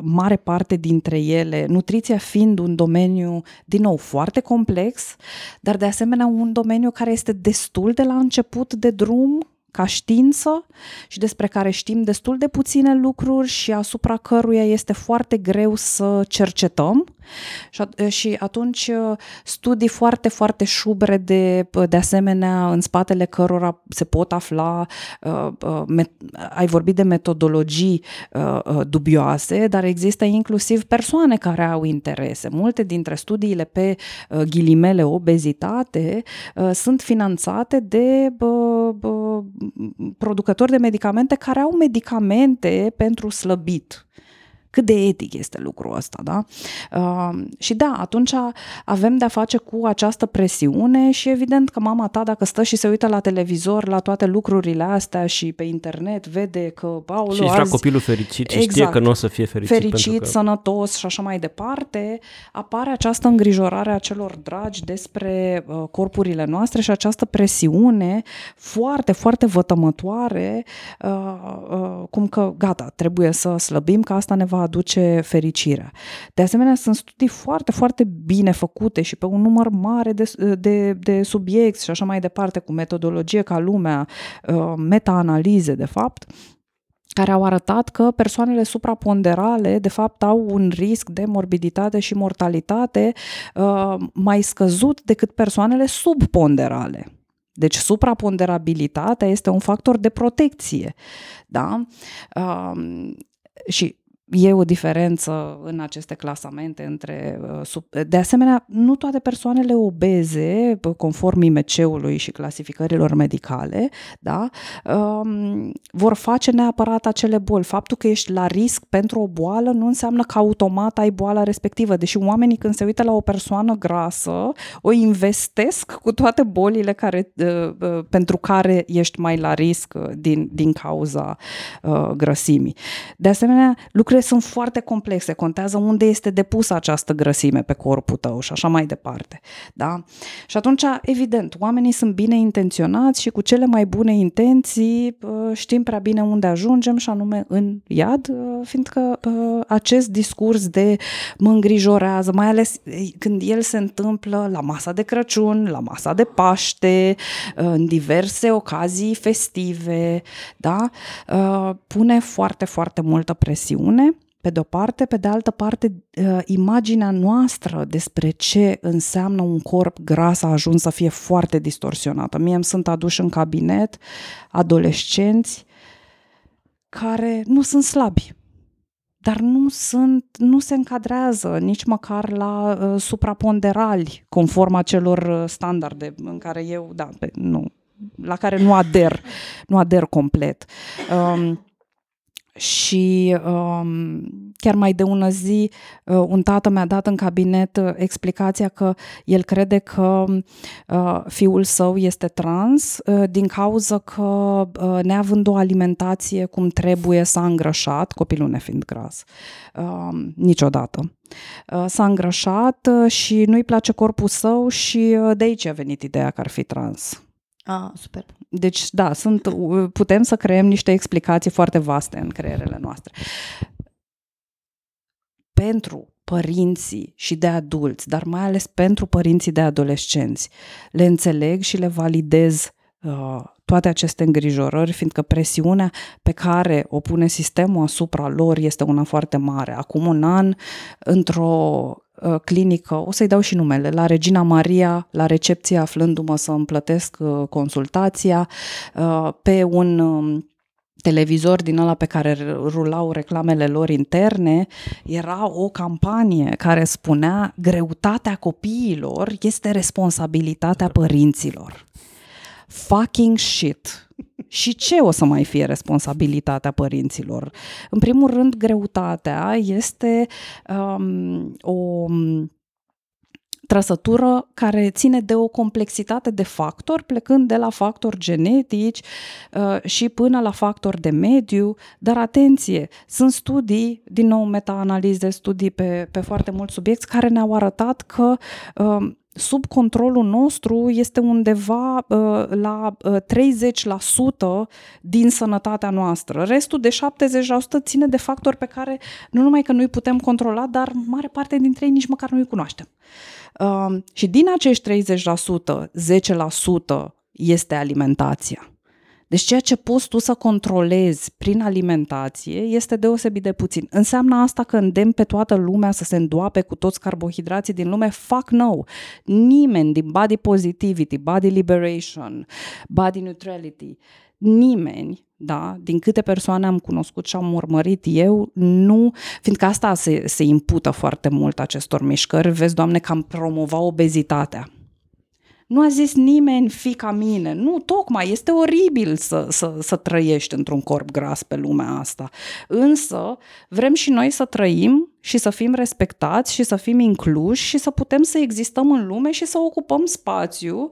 mare parte dintre ele, nutriția fiind un domeniu, din nou, foarte complex, dar de asemenea un domeniu care este destul de la început de drum, ca știință și despre care știm destul de puține lucruri și asupra căruia este foarte greu să cercetăm și atunci studii foarte, foarte șubre de, de asemenea în spatele cărora se pot afla, ai vorbit de metodologii dubioase, dar există inclusiv persoane care au interese. Multe dintre studiile pe ghilimele obezitate sunt finanțate de producători de medicamente care au medicamente pentru slăbit cât de etic este lucrul ăsta, da? Uh, și da, atunci avem de-a face cu această presiune și evident că mama ta, dacă stă și se uită la televizor, la toate lucrurile astea și pe internet, vede că, aoleu, Și azi... copilul fericit și exact, știe că nu o să fie fericit. Fericit, că... sănătos și așa mai departe, apare această îngrijorare a celor dragi despre uh, corpurile noastre și această presiune foarte, foarte vătămătoare, uh, uh, cum că, gata, trebuie să slăbim, că asta ne va aduce fericirea. De asemenea, sunt studii foarte, foarte bine făcute și pe un număr mare de, de, de subiecti și așa mai departe, cu metodologie ca lumea, uh, meta-analize, de fapt, care au arătat că persoanele supraponderale, de fapt, au un risc de morbiditate și mortalitate uh, mai scăzut decât persoanele subponderale. Deci supraponderabilitatea este un factor de protecție. Da? Uh, și e o diferență în aceste clasamente între... Uh, de asemenea, nu toate persoanele obeze, conform IMC-ului și clasificărilor medicale, da, um, vor face neapărat acele boli. Faptul că ești la risc pentru o boală nu înseamnă că automat ai boala respectivă, deși oamenii când se uită la o persoană grasă, o investesc cu toate bolile care, uh, uh, pentru care ești mai la risc din, din cauza grăsimii. De asemenea, lucrurile lucrurile sunt foarte complexe, contează unde este depusă această grăsime pe corpul tău și așa mai departe. Da? Și atunci, evident, oamenii sunt bine intenționați și cu cele mai bune intenții uh, știm prea bine unde ajungem și anume în iad, uh, fiindcă uh, acest discurs de mă îngrijorează, mai ales când el se întâmplă la masa de Crăciun, la masa de Paște, în diverse ocazii festive, da? pune foarte, foarte multă presiune pe de-o parte, pe de altă parte, uh, imaginea noastră despre ce înseamnă un corp gras a ajuns să fie foarte distorsionată. Mie îmi sunt aduși în cabinet adolescenți care nu sunt slabi, dar nu sunt, nu se încadrează nici măcar la uh, supraponderali, conform acelor uh, standarde în care eu, da, pe, nu, la care nu ader, nu ader complet. Um, și um, chiar mai de ună zi, uh, un tată mi-a dat în cabinet uh, explicația că el crede că uh, fiul său este trans uh, din cauza că, uh, neavând o alimentație cum trebuie, s-a îngrășat, copilul nefiind gras, uh, niciodată. Uh, s-a îngrășat uh, și nu-i place corpul său și uh, de aici a venit ideea că ar fi trans. Ah, super. Deci, da, sunt, putem să creăm niște explicații foarte vaste în creierele noastre. Pentru părinții și de adulți, dar mai ales pentru părinții de adolescenți, le înțeleg și le validez uh, toate aceste îngrijorări, fiindcă presiunea pe care o pune sistemul asupra lor este una foarte mare. Acum un an, într-o Uh, clinică, o să-i dau și numele, la Regina Maria, la recepție aflându-mă să îmi plătesc uh, consultația, uh, pe un um, televizor din ăla pe care rulau reclamele lor interne, era o campanie care spunea greutatea copiilor este responsabilitatea părinților. Fucking shit și ce o să mai fie responsabilitatea părinților? În primul rând, greutatea este um, o trăsătură care ține de o complexitate de factori, plecând de la factori genetici uh, și până la factori de mediu, dar atenție, sunt studii, din nou meta-analize, studii pe, pe foarte mulți subiecti, care ne-au arătat că uh, sub controlul nostru este undeva uh, la uh, 30% din sănătatea noastră. Restul de 70% ține de factori pe care nu numai că nu îi putem controla, dar mare parte dintre ei nici măcar nu îi cunoaștem. Uh, și din acești 30%, 10% este alimentația. Deci ceea ce poți tu să controlezi prin alimentație este deosebit de puțin. Înseamnă asta că îndemn pe toată lumea să se îndoape cu toți carbohidrații din lume? Fuck no! Nimeni din body positivity, body liberation, body neutrality, nimeni da, din câte persoane am cunoscut și am urmărit eu, nu, fiindcă asta se, se impută foarte mult acestor mișcări, vezi, Doamne, că am promova obezitatea nu a zis nimeni, fica mine. Nu, tocmai, este oribil să, să, să trăiești într-un corp gras pe lumea asta. Însă, vrem și noi să trăim și să fim respectați și să fim incluși și să putem să existăm în lume și să ocupăm spațiu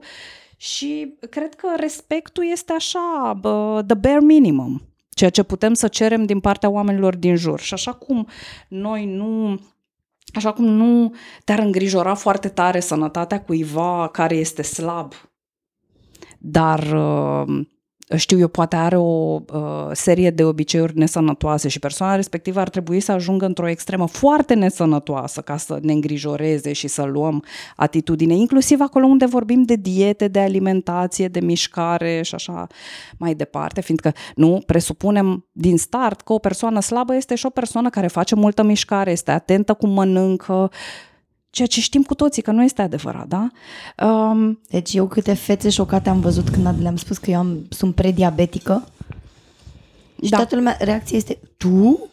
și cred că respectul este așa, bă, the bare minimum, ceea ce putem să cerem din partea oamenilor din jur. Și așa cum noi nu Așa cum nu te-ar îngrijora foarte tare sănătatea cuiva care este slab, dar uh, știu eu, poate are o uh, serie de obiceiuri nesănătoase și persoana respectivă ar trebui să ajungă într-o extremă foarte nesănătoasă ca să ne îngrijoreze și să luăm atitudine, inclusiv acolo unde vorbim de diete, de alimentație, de mișcare și așa mai departe, fiindcă nu presupunem din start că o persoană slabă este și o persoană care face multă mișcare, este atentă cum mănâncă, Ceea ce știm cu toții că nu este adevărat, da? Um, deci eu câte fețe șocate am văzut când le-am spus că eu am, sunt prediabetică și da. toată lumea, reacția este, tu?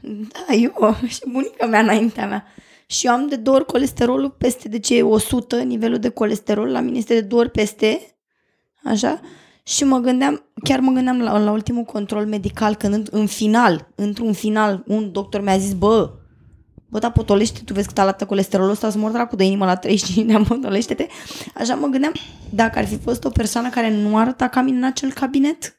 Da, eu și bunica mea înaintea mea. Și eu am de două ori colesterolul peste, de ce 100, nivelul de colesterol, la mine este de două ori peste, așa? Și mă gândeam, chiar mă gândeam la, la ultimul control medical, când în, în final, într-un final, un doctor mi-a zis, bă, bă, da, potolește, tu vezi cât arată colesterolul ăsta, să mor dracu de inimă la 35 de ani, potolește-te. Așa mă gândeam, dacă ar fi fost o persoană care nu arăta ca mine în acel cabinet,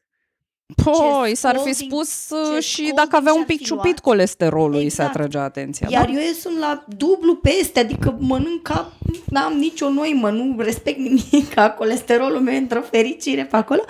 Păi, s-ar fi spus uh, și dacă avea un pic ciupit colesterolul, exact. se atrăgea atenția. Iar da? eu sunt la dublu peste, adică mănânc ca, n-am nicio noimă, nu respect nimic, ca colesterolul meu într-o fericire pe acolo.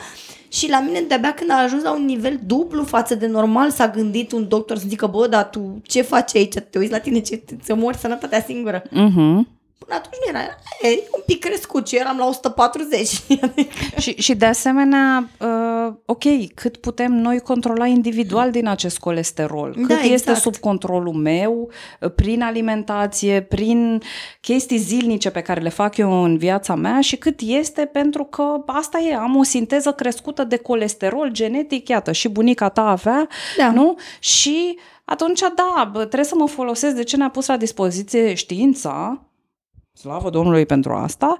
Și la mine, de-abia când a ajuns la un nivel dublu față de normal, s-a gândit un doctor să zică, bă, dar tu ce faci aici? Te uiți la tine, ce, ți mori sănătatea singură. Uh-huh. Până atunci nu era, e, un pic crescut, și eram la 140. și, și de asemenea, uh, ok, cât putem noi controla individual din acest colesterol? Da, cât da, exact. este sub controlul meu, uh, prin alimentație, prin chestii zilnice pe care le fac eu în viața mea și cât este pentru că asta e, am o sinteză crescută de colesterol genetic, iată, și bunica ta avea, da. nu? Și atunci, da, trebuie să mă folosesc de ce ne-a pus la dispoziție știința, slavă Domnului pentru asta,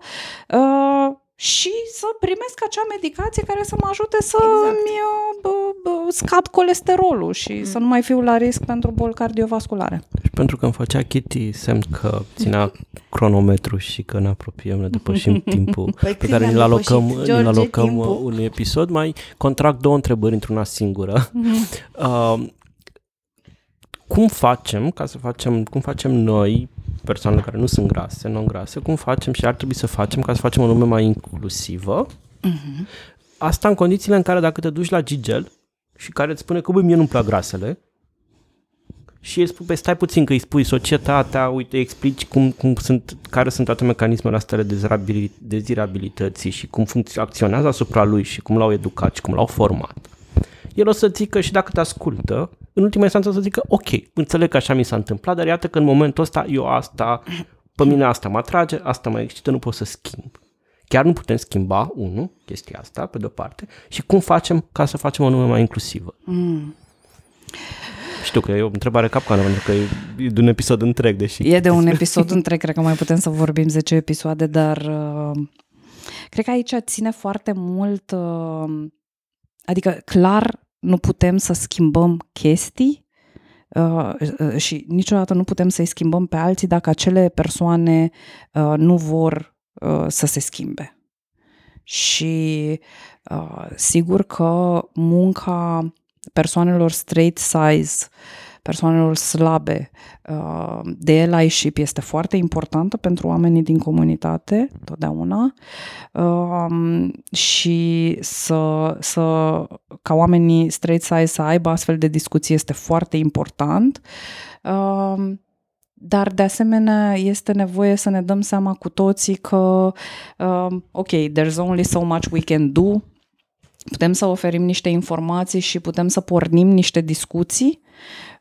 uh, și să primesc acea medicație care să mă ajute să exact. mi bă, bă, scad colesterolul și mm. să nu mai fiu la risc pentru boli cardiovasculare. Și pentru că îmi făcea Kitty semn că ținea cronometru și că ne apropiem, ne depășim timpul păi pe care ne-l alocăm, ne alocăm timpul? unui episod, mai contract două întrebări într-una singură. Mm-hmm. Uh, cum facem, ca să facem, cum facem noi, persoanele care nu sunt grase, non-grase, cum facem și ar trebui să facem ca să facem o lume mai inclusivă. Uh-huh. Asta în condițiile în care dacă te duci la Gigel și care îți spune că, băi, mie nu-mi plac grasele, și el spune, stai puțin că îi spui societatea, uite, explici cum, cum sunt, care sunt toate mecanismele astea de dezirabilității și cum funcționează asupra lui și cum l-au educat și cum l-au format. El o să zică și dacă te ascultă, în ultima instanță o să zică, ok, înțeleg că așa mi s-a întâmplat, dar iată că în momentul ăsta eu asta, pe mine asta mă atrage, asta mă excită, nu pot să schimb. Chiar nu putem schimba, unu, chestia asta, pe de-o parte, și cum facem ca să facem o lume mai inclusivă. Mm. Știu că e o întrebare capcană, pentru că e de un episod întreg, deși... E de un episod întreg, cred că mai putem să vorbim 10 episoade, dar uh, cred că aici ține foarte mult, uh, adică clar nu putem să schimbăm chestii uh, uh, și niciodată nu putem să-i schimbăm pe alții dacă acele persoane uh, nu vor uh, să se schimbe. Și uh, sigur că munca persoanelor straight size persoanelor slabe. Uh, de allyship este foarte importantă pentru oamenii din comunitate, totdeauna, um, și să, să, ca oamenii straight size să aibă astfel de discuții este foarte important. Um, dar de asemenea este nevoie să ne dăm seama cu toții că, um, ok, there's only so much we can do, putem să oferim niște informații și putem să pornim niște discuții, Uh,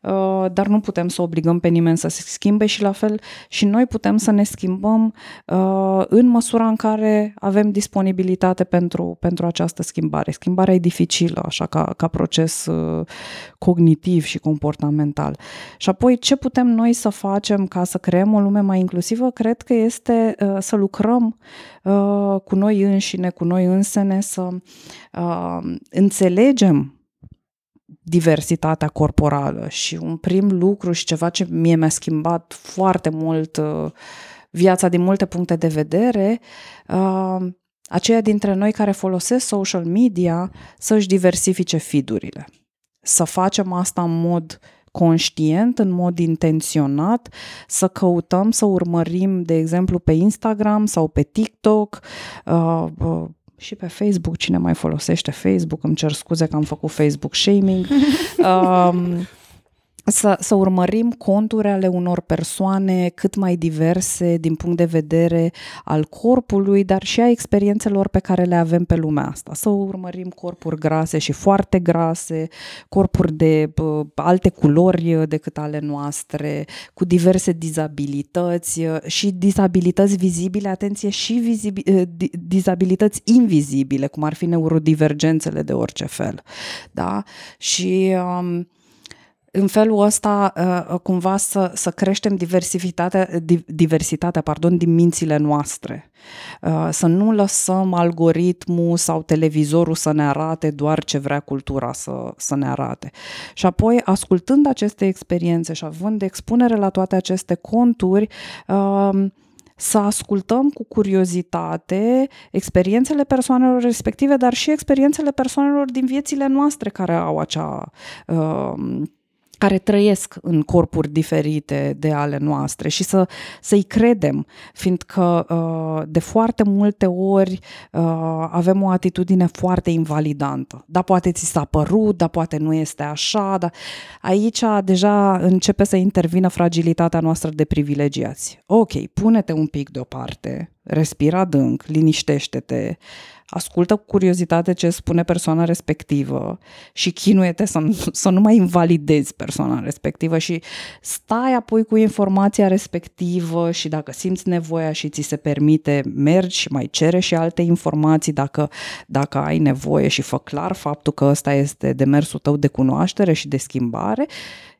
dar nu putem să obligăm pe nimeni să se schimbe și la fel și noi putem să ne schimbăm uh, în măsura în care avem disponibilitate pentru, pentru această schimbare. Schimbarea e dificilă, așa ca, ca proces uh, cognitiv și comportamental. Și apoi ce putem noi să facem ca să creăm o lume mai inclusivă? Cred că este să lucrăm cu noi înșine, cu noi însene, să înțelegem diversitatea corporală și un prim lucru și ceva ce mie mi-a schimbat foarte mult uh, viața din multe puncte de vedere, uh, aceia dintre noi care folosesc social media să-și diversifice feed-urile. Să facem asta în mod conștient, în mod intenționat, să căutăm să urmărim, de exemplu, pe Instagram sau pe TikTok, uh, și pe Facebook, cine mai folosește Facebook, îmi cer scuze că am făcut Facebook shaming, um, să, să urmărim conturi ale unor persoane cât mai diverse din punct de vedere al corpului, dar și a experiențelor pe care le avem pe lumea asta. Să urmărim corpuri grase și foarte grase, corpuri de uh, alte culori decât ale noastre, cu diverse dizabilități și dizabilități vizibile, atenție, și vizibi- dizabilități invizibile, cum ar fi neurodivergențele de orice fel. Da? Și um, în felul ăsta uh, cumva să, să creștem diversitatea, diversitatea pardon, din mințile noastre. Uh, să nu lăsăm algoritmul sau televizorul să ne arate doar ce vrea cultura să, să ne arate. Și apoi, ascultând aceste experiențe și având expunere la toate aceste conturi, uh, să ascultăm cu curiozitate experiențele persoanelor respective, dar și experiențele persoanelor din viețile noastre care au acea uh, care trăiesc în corpuri diferite de ale noastre și să, să-i credem, fiindcă uh, de foarte multe ori uh, avem o atitudine foarte invalidantă. Da, poate ți s-a părut, da, poate nu este așa, dar aici deja începe să intervină fragilitatea noastră de privilegiați. Ok, pune-te un pic deoparte, respira adânc, liniștește-te, ascultă cu curiozitate ce spune persoana respectivă și chinuie-te să, să nu mai invalidezi persoana respectivă și stai apoi cu informația respectivă și dacă simți nevoia și ți se permite, mergi și mai cere și alte informații dacă, dacă ai nevoie și fă clar faptul că ăsta este demersul tău de cunoaștere și de schimbare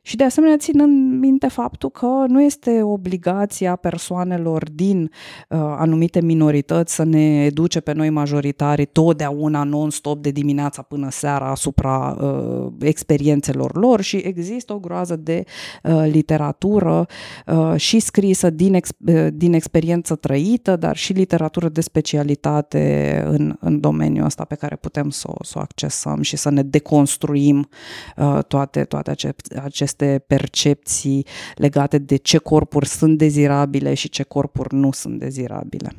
Și de asemenea ținând minte faptul că nu este obligația persoanelor din uh, anumite minorități să ne educe pe noi majoritari totdeauna non-stop de dimineața până seara asupra uh, experiențelor lor. Și există o groază de uh, literatură uh, și scrisă din, ex, uh, din experiență trăită, dar și literatură de specialitate în, în domeniul ăsta pe care putem să, să o accesăm și să ne deconstruim uh, toate, toate aceste aceste percepții legate de ce corpuri sunt dezirabile și ce corpuri nu sunt dezirabile.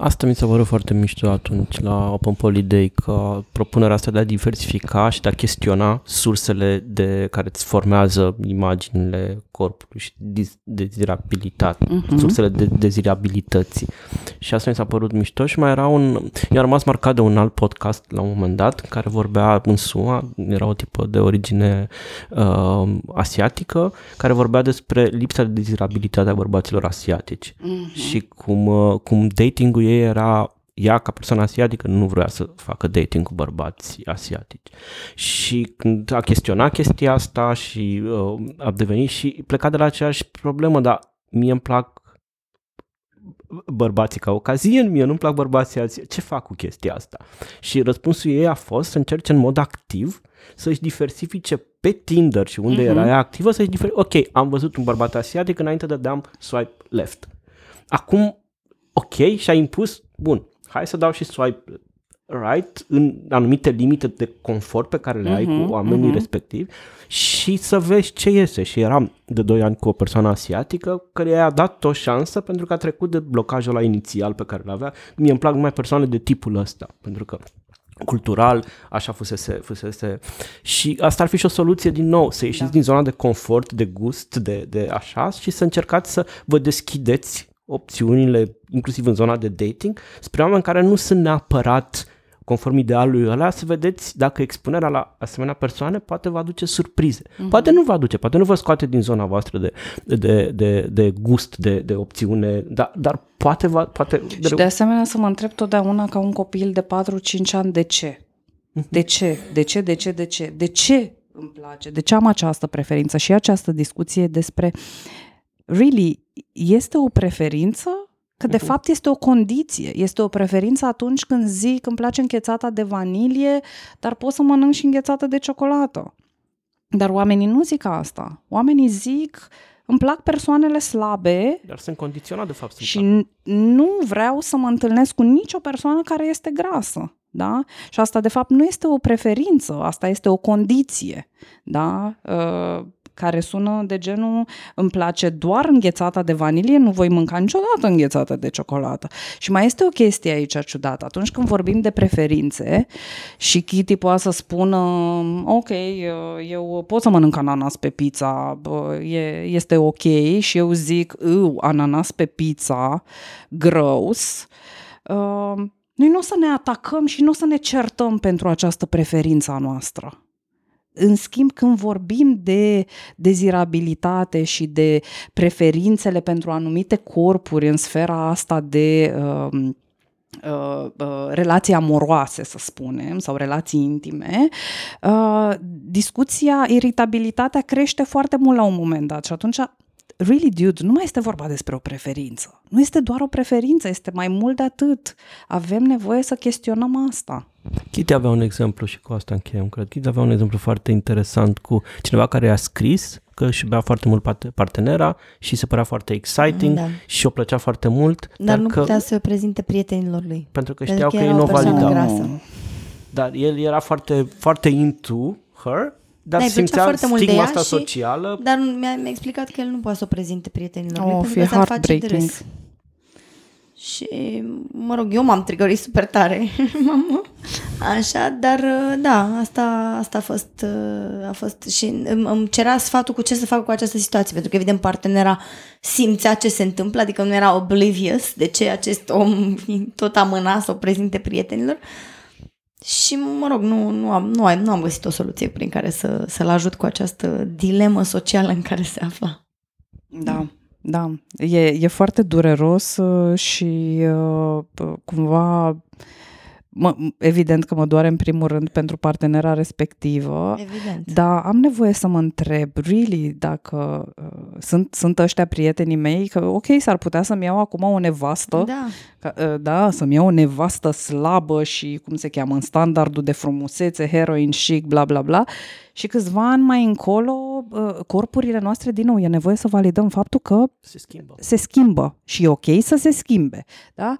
Asta mi s-a părut foarte mișto atunci la Open Poly că propunerea asta de a diversifica și de a chestiona sursele de care îți formează imaginile corpului și dezirabilitate, uh-huh. sursele de dezirabilității. Și asta mi s-a părut mișto și mai era un... I-a rămas marcat de un alt podcast la un moment dat care vorbea în SUA, era o tipă de origine uh, asiatică, care vorbea despre lipsa de dezirabilitate a bărbaților asiatici uh-huh. și cum, uh, cum datingul ei era ea, ca persoană asiatică, nu vrea să facă dating cu bărbați asiatici. Și când a chestionat chestia asta și uh, a devenit și plecat de la aceeași problemă, dar mie îmi plac bărbații ca ocazie, mie nu-mi plac bărbații alții. Ce fac cu chestia asta? Și răspunsul ei a fost să încerce în mod activ să-și diversifice pe Tinder și unde uh-huh. era ea activă, să-și diversifice. Ok, am văzut un bărbat asiatic, înainte dădeam swipe left. Acum ok și a impus, bun, hai să dau și swipe right în anumite limite de confort pe care le ai uh-huh, cu oamenii uh-huh. respectivi și să vezi ce iese. Și eram de 2 ani cu o persoană asiatică care i-a dat o șansă pentru că a trecut de blocajul la inițial pe care l avea. Mie îmi plac numai persoane de tipul ăsta, pentru că cultural, așa fusese, fusese. Și asta ar fi și o soluție din nou, să ieșiți da. din zona de confort, de gust, de, de așa și să încercați să vă deschideți opțiunile, inclusiv în zona de dating, spre oameni care nu sunt neapărat conform idealului ăla, să vedeți dacă expunerea la asemenea persoane poate vă aduce surprize. Mm-hmm. Poate nu vă aduce, poate nu vă scoate din zona voastră de, de, de, de gust, de, de opțiune, dar, dar poate... Va, poate și de asemenea să mă întreb totdeauna ca un copil de 4-5 ani de ce? Mm-hmm. De ce? De ce? De ce? De ce? De ce îmi place? De ce am această preferință? Și această discuție despre really, este o preferință? Că de uh-huh. fapt este o condiție, este o preferință atunci când zic îmi place înghețata de vanilie, dar pot să mănânc și înghețată de ciocolată. Dar oamenii nu zic asta. Oamenii zic îmi plac persoanele slabe. Dar sunt condiționat de fapt. Și plac. nu vreau să mă întâlnesc cu nicio persoană care este grasă. Da? Și asta, de fapt, nu este o preferință, asta este o condiție. Da? Uh, care sună de genul îmi place doar înghețata de vanilie, nu voi mânca niciodată înghețată de ciocolată. Și mai este o chestie aici ciudată. Atunci când vorbim de preferințe și Kitty poate să spună ok, eu pot să mănânc ananas pe pizza, e, este ok și eu zic ananas pe pizza, gross, uh, noi nu o să ne atacăm și nu o să ne certăm pentru această preferință a noastră. În schimb, când vorbim de dezirabilitate și de preferințele pentru anumite corpuri în sfera asta de uh, uh, uh, relații amoroase, să spunem, sau relații intime, uh, discuția, iritabilitatea crește foarte mult la un moment dat și atunci really, dude, nu mai este vorba despre o preferință. Nu este doar o preferință, este mai mult de atât. Avem nevoie să chestionăm asta. Kitty avea un exemplu și cu asta încheiem, cred. Kitty avea un exemplu foarte interesant cu cineva care a scris că își bea foarte mult partenera și se părea foarte exciting da. și o plăcea foarte mult. Dar, dar nu că, putea să o prezinte prietenilor lui. Pentru că știau pentru că, că ei nu o validau. Dar el era foarte, foarte into her dar ne simțea foarte mult stigma asta și, socială. Dar mi-a, mi-a explicat că el nu poate să o prezinte prietenilor oh, lui, pentru că face de râs. Și, mă rog, eu m-am trigărit super tare, așa, dar da, asta, asta a fost, a fost și îmi, îmi cerea sfatul cu ce să fac cu această situație, pentru că evident partenera simțea ce se întâmplă, adică nu era oblivious de ce acest om tot amâna să o prezinte prietenilor. Și, mă rog, nu, nu, am, nu, am, nu am găsit o soluție prin care să, să-l ajut cu această dilemă socială în care se afla. Da, da. E, e foarte dureros uh, și uh, cumva mă, evident că mă doare în primul rând pentru partenera respectivă, Evident. dar am nevoie să mă întreb, really, dacă uh, sunt, sunt ăștia prietenii mei, că ok, s-ar putea să-mi iau acum o nevastă, Da. ca, uh, da, să-mi iau o nevastă slabă și, cum se cheamă, în standardul de frumusețe, heroin chic, bla bla bla, și câțiva ani mai încolo, uh, corpurile noastre, din nou, e nevoie să validăm faptul că Se schimbă. se schimbă și e ok să se schimbe, da?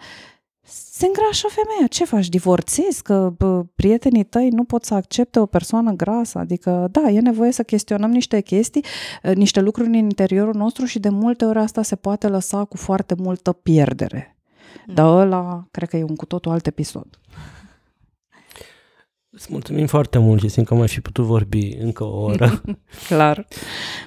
Se îngrașă femeia, ce faci, divorțezi, că bă, prietenii tăi nu pot să accepte o persoană grasă, adică da, e nevoie să chestionăm niște chestii, eh, niște lucruri în interiorul nostru și de multe ori asta se poate lăsa cu foarte multă pierdere. Dar ăla, cred că e un cu totul alt episod. Îți mulțumim foarte mult și simt că am mai fi putut vorbi încă o oră. Clar.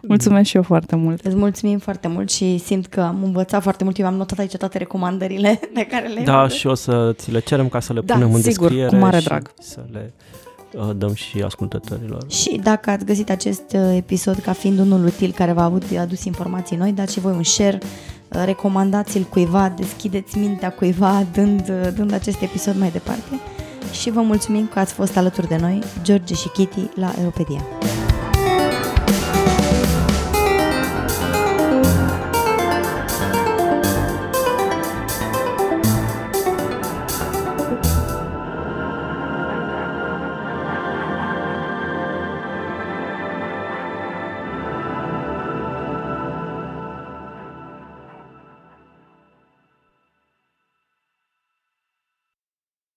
Mulțumesc și eu foarte mult. Îți mulțumim foarte mult și simt că am învățat foarte mult. Eu am notat aici toate recomandările pe care le da, și o să ți le cerem ca să le Da, punem în sigur, cu descriere mare și drag. să le uh, dăm și ascultătorilor. Și dacă ați găsit acest uh, episod ca fiind unul util care v-a avut adus informații noi, dați și voi un share, uh, recomandați-l cuiva, deschideți mintea cuiva dând, uh, dând acest episod mai departe. Și vă mulțumim că ați fost alături de noi, George și Kitty, la Europedia.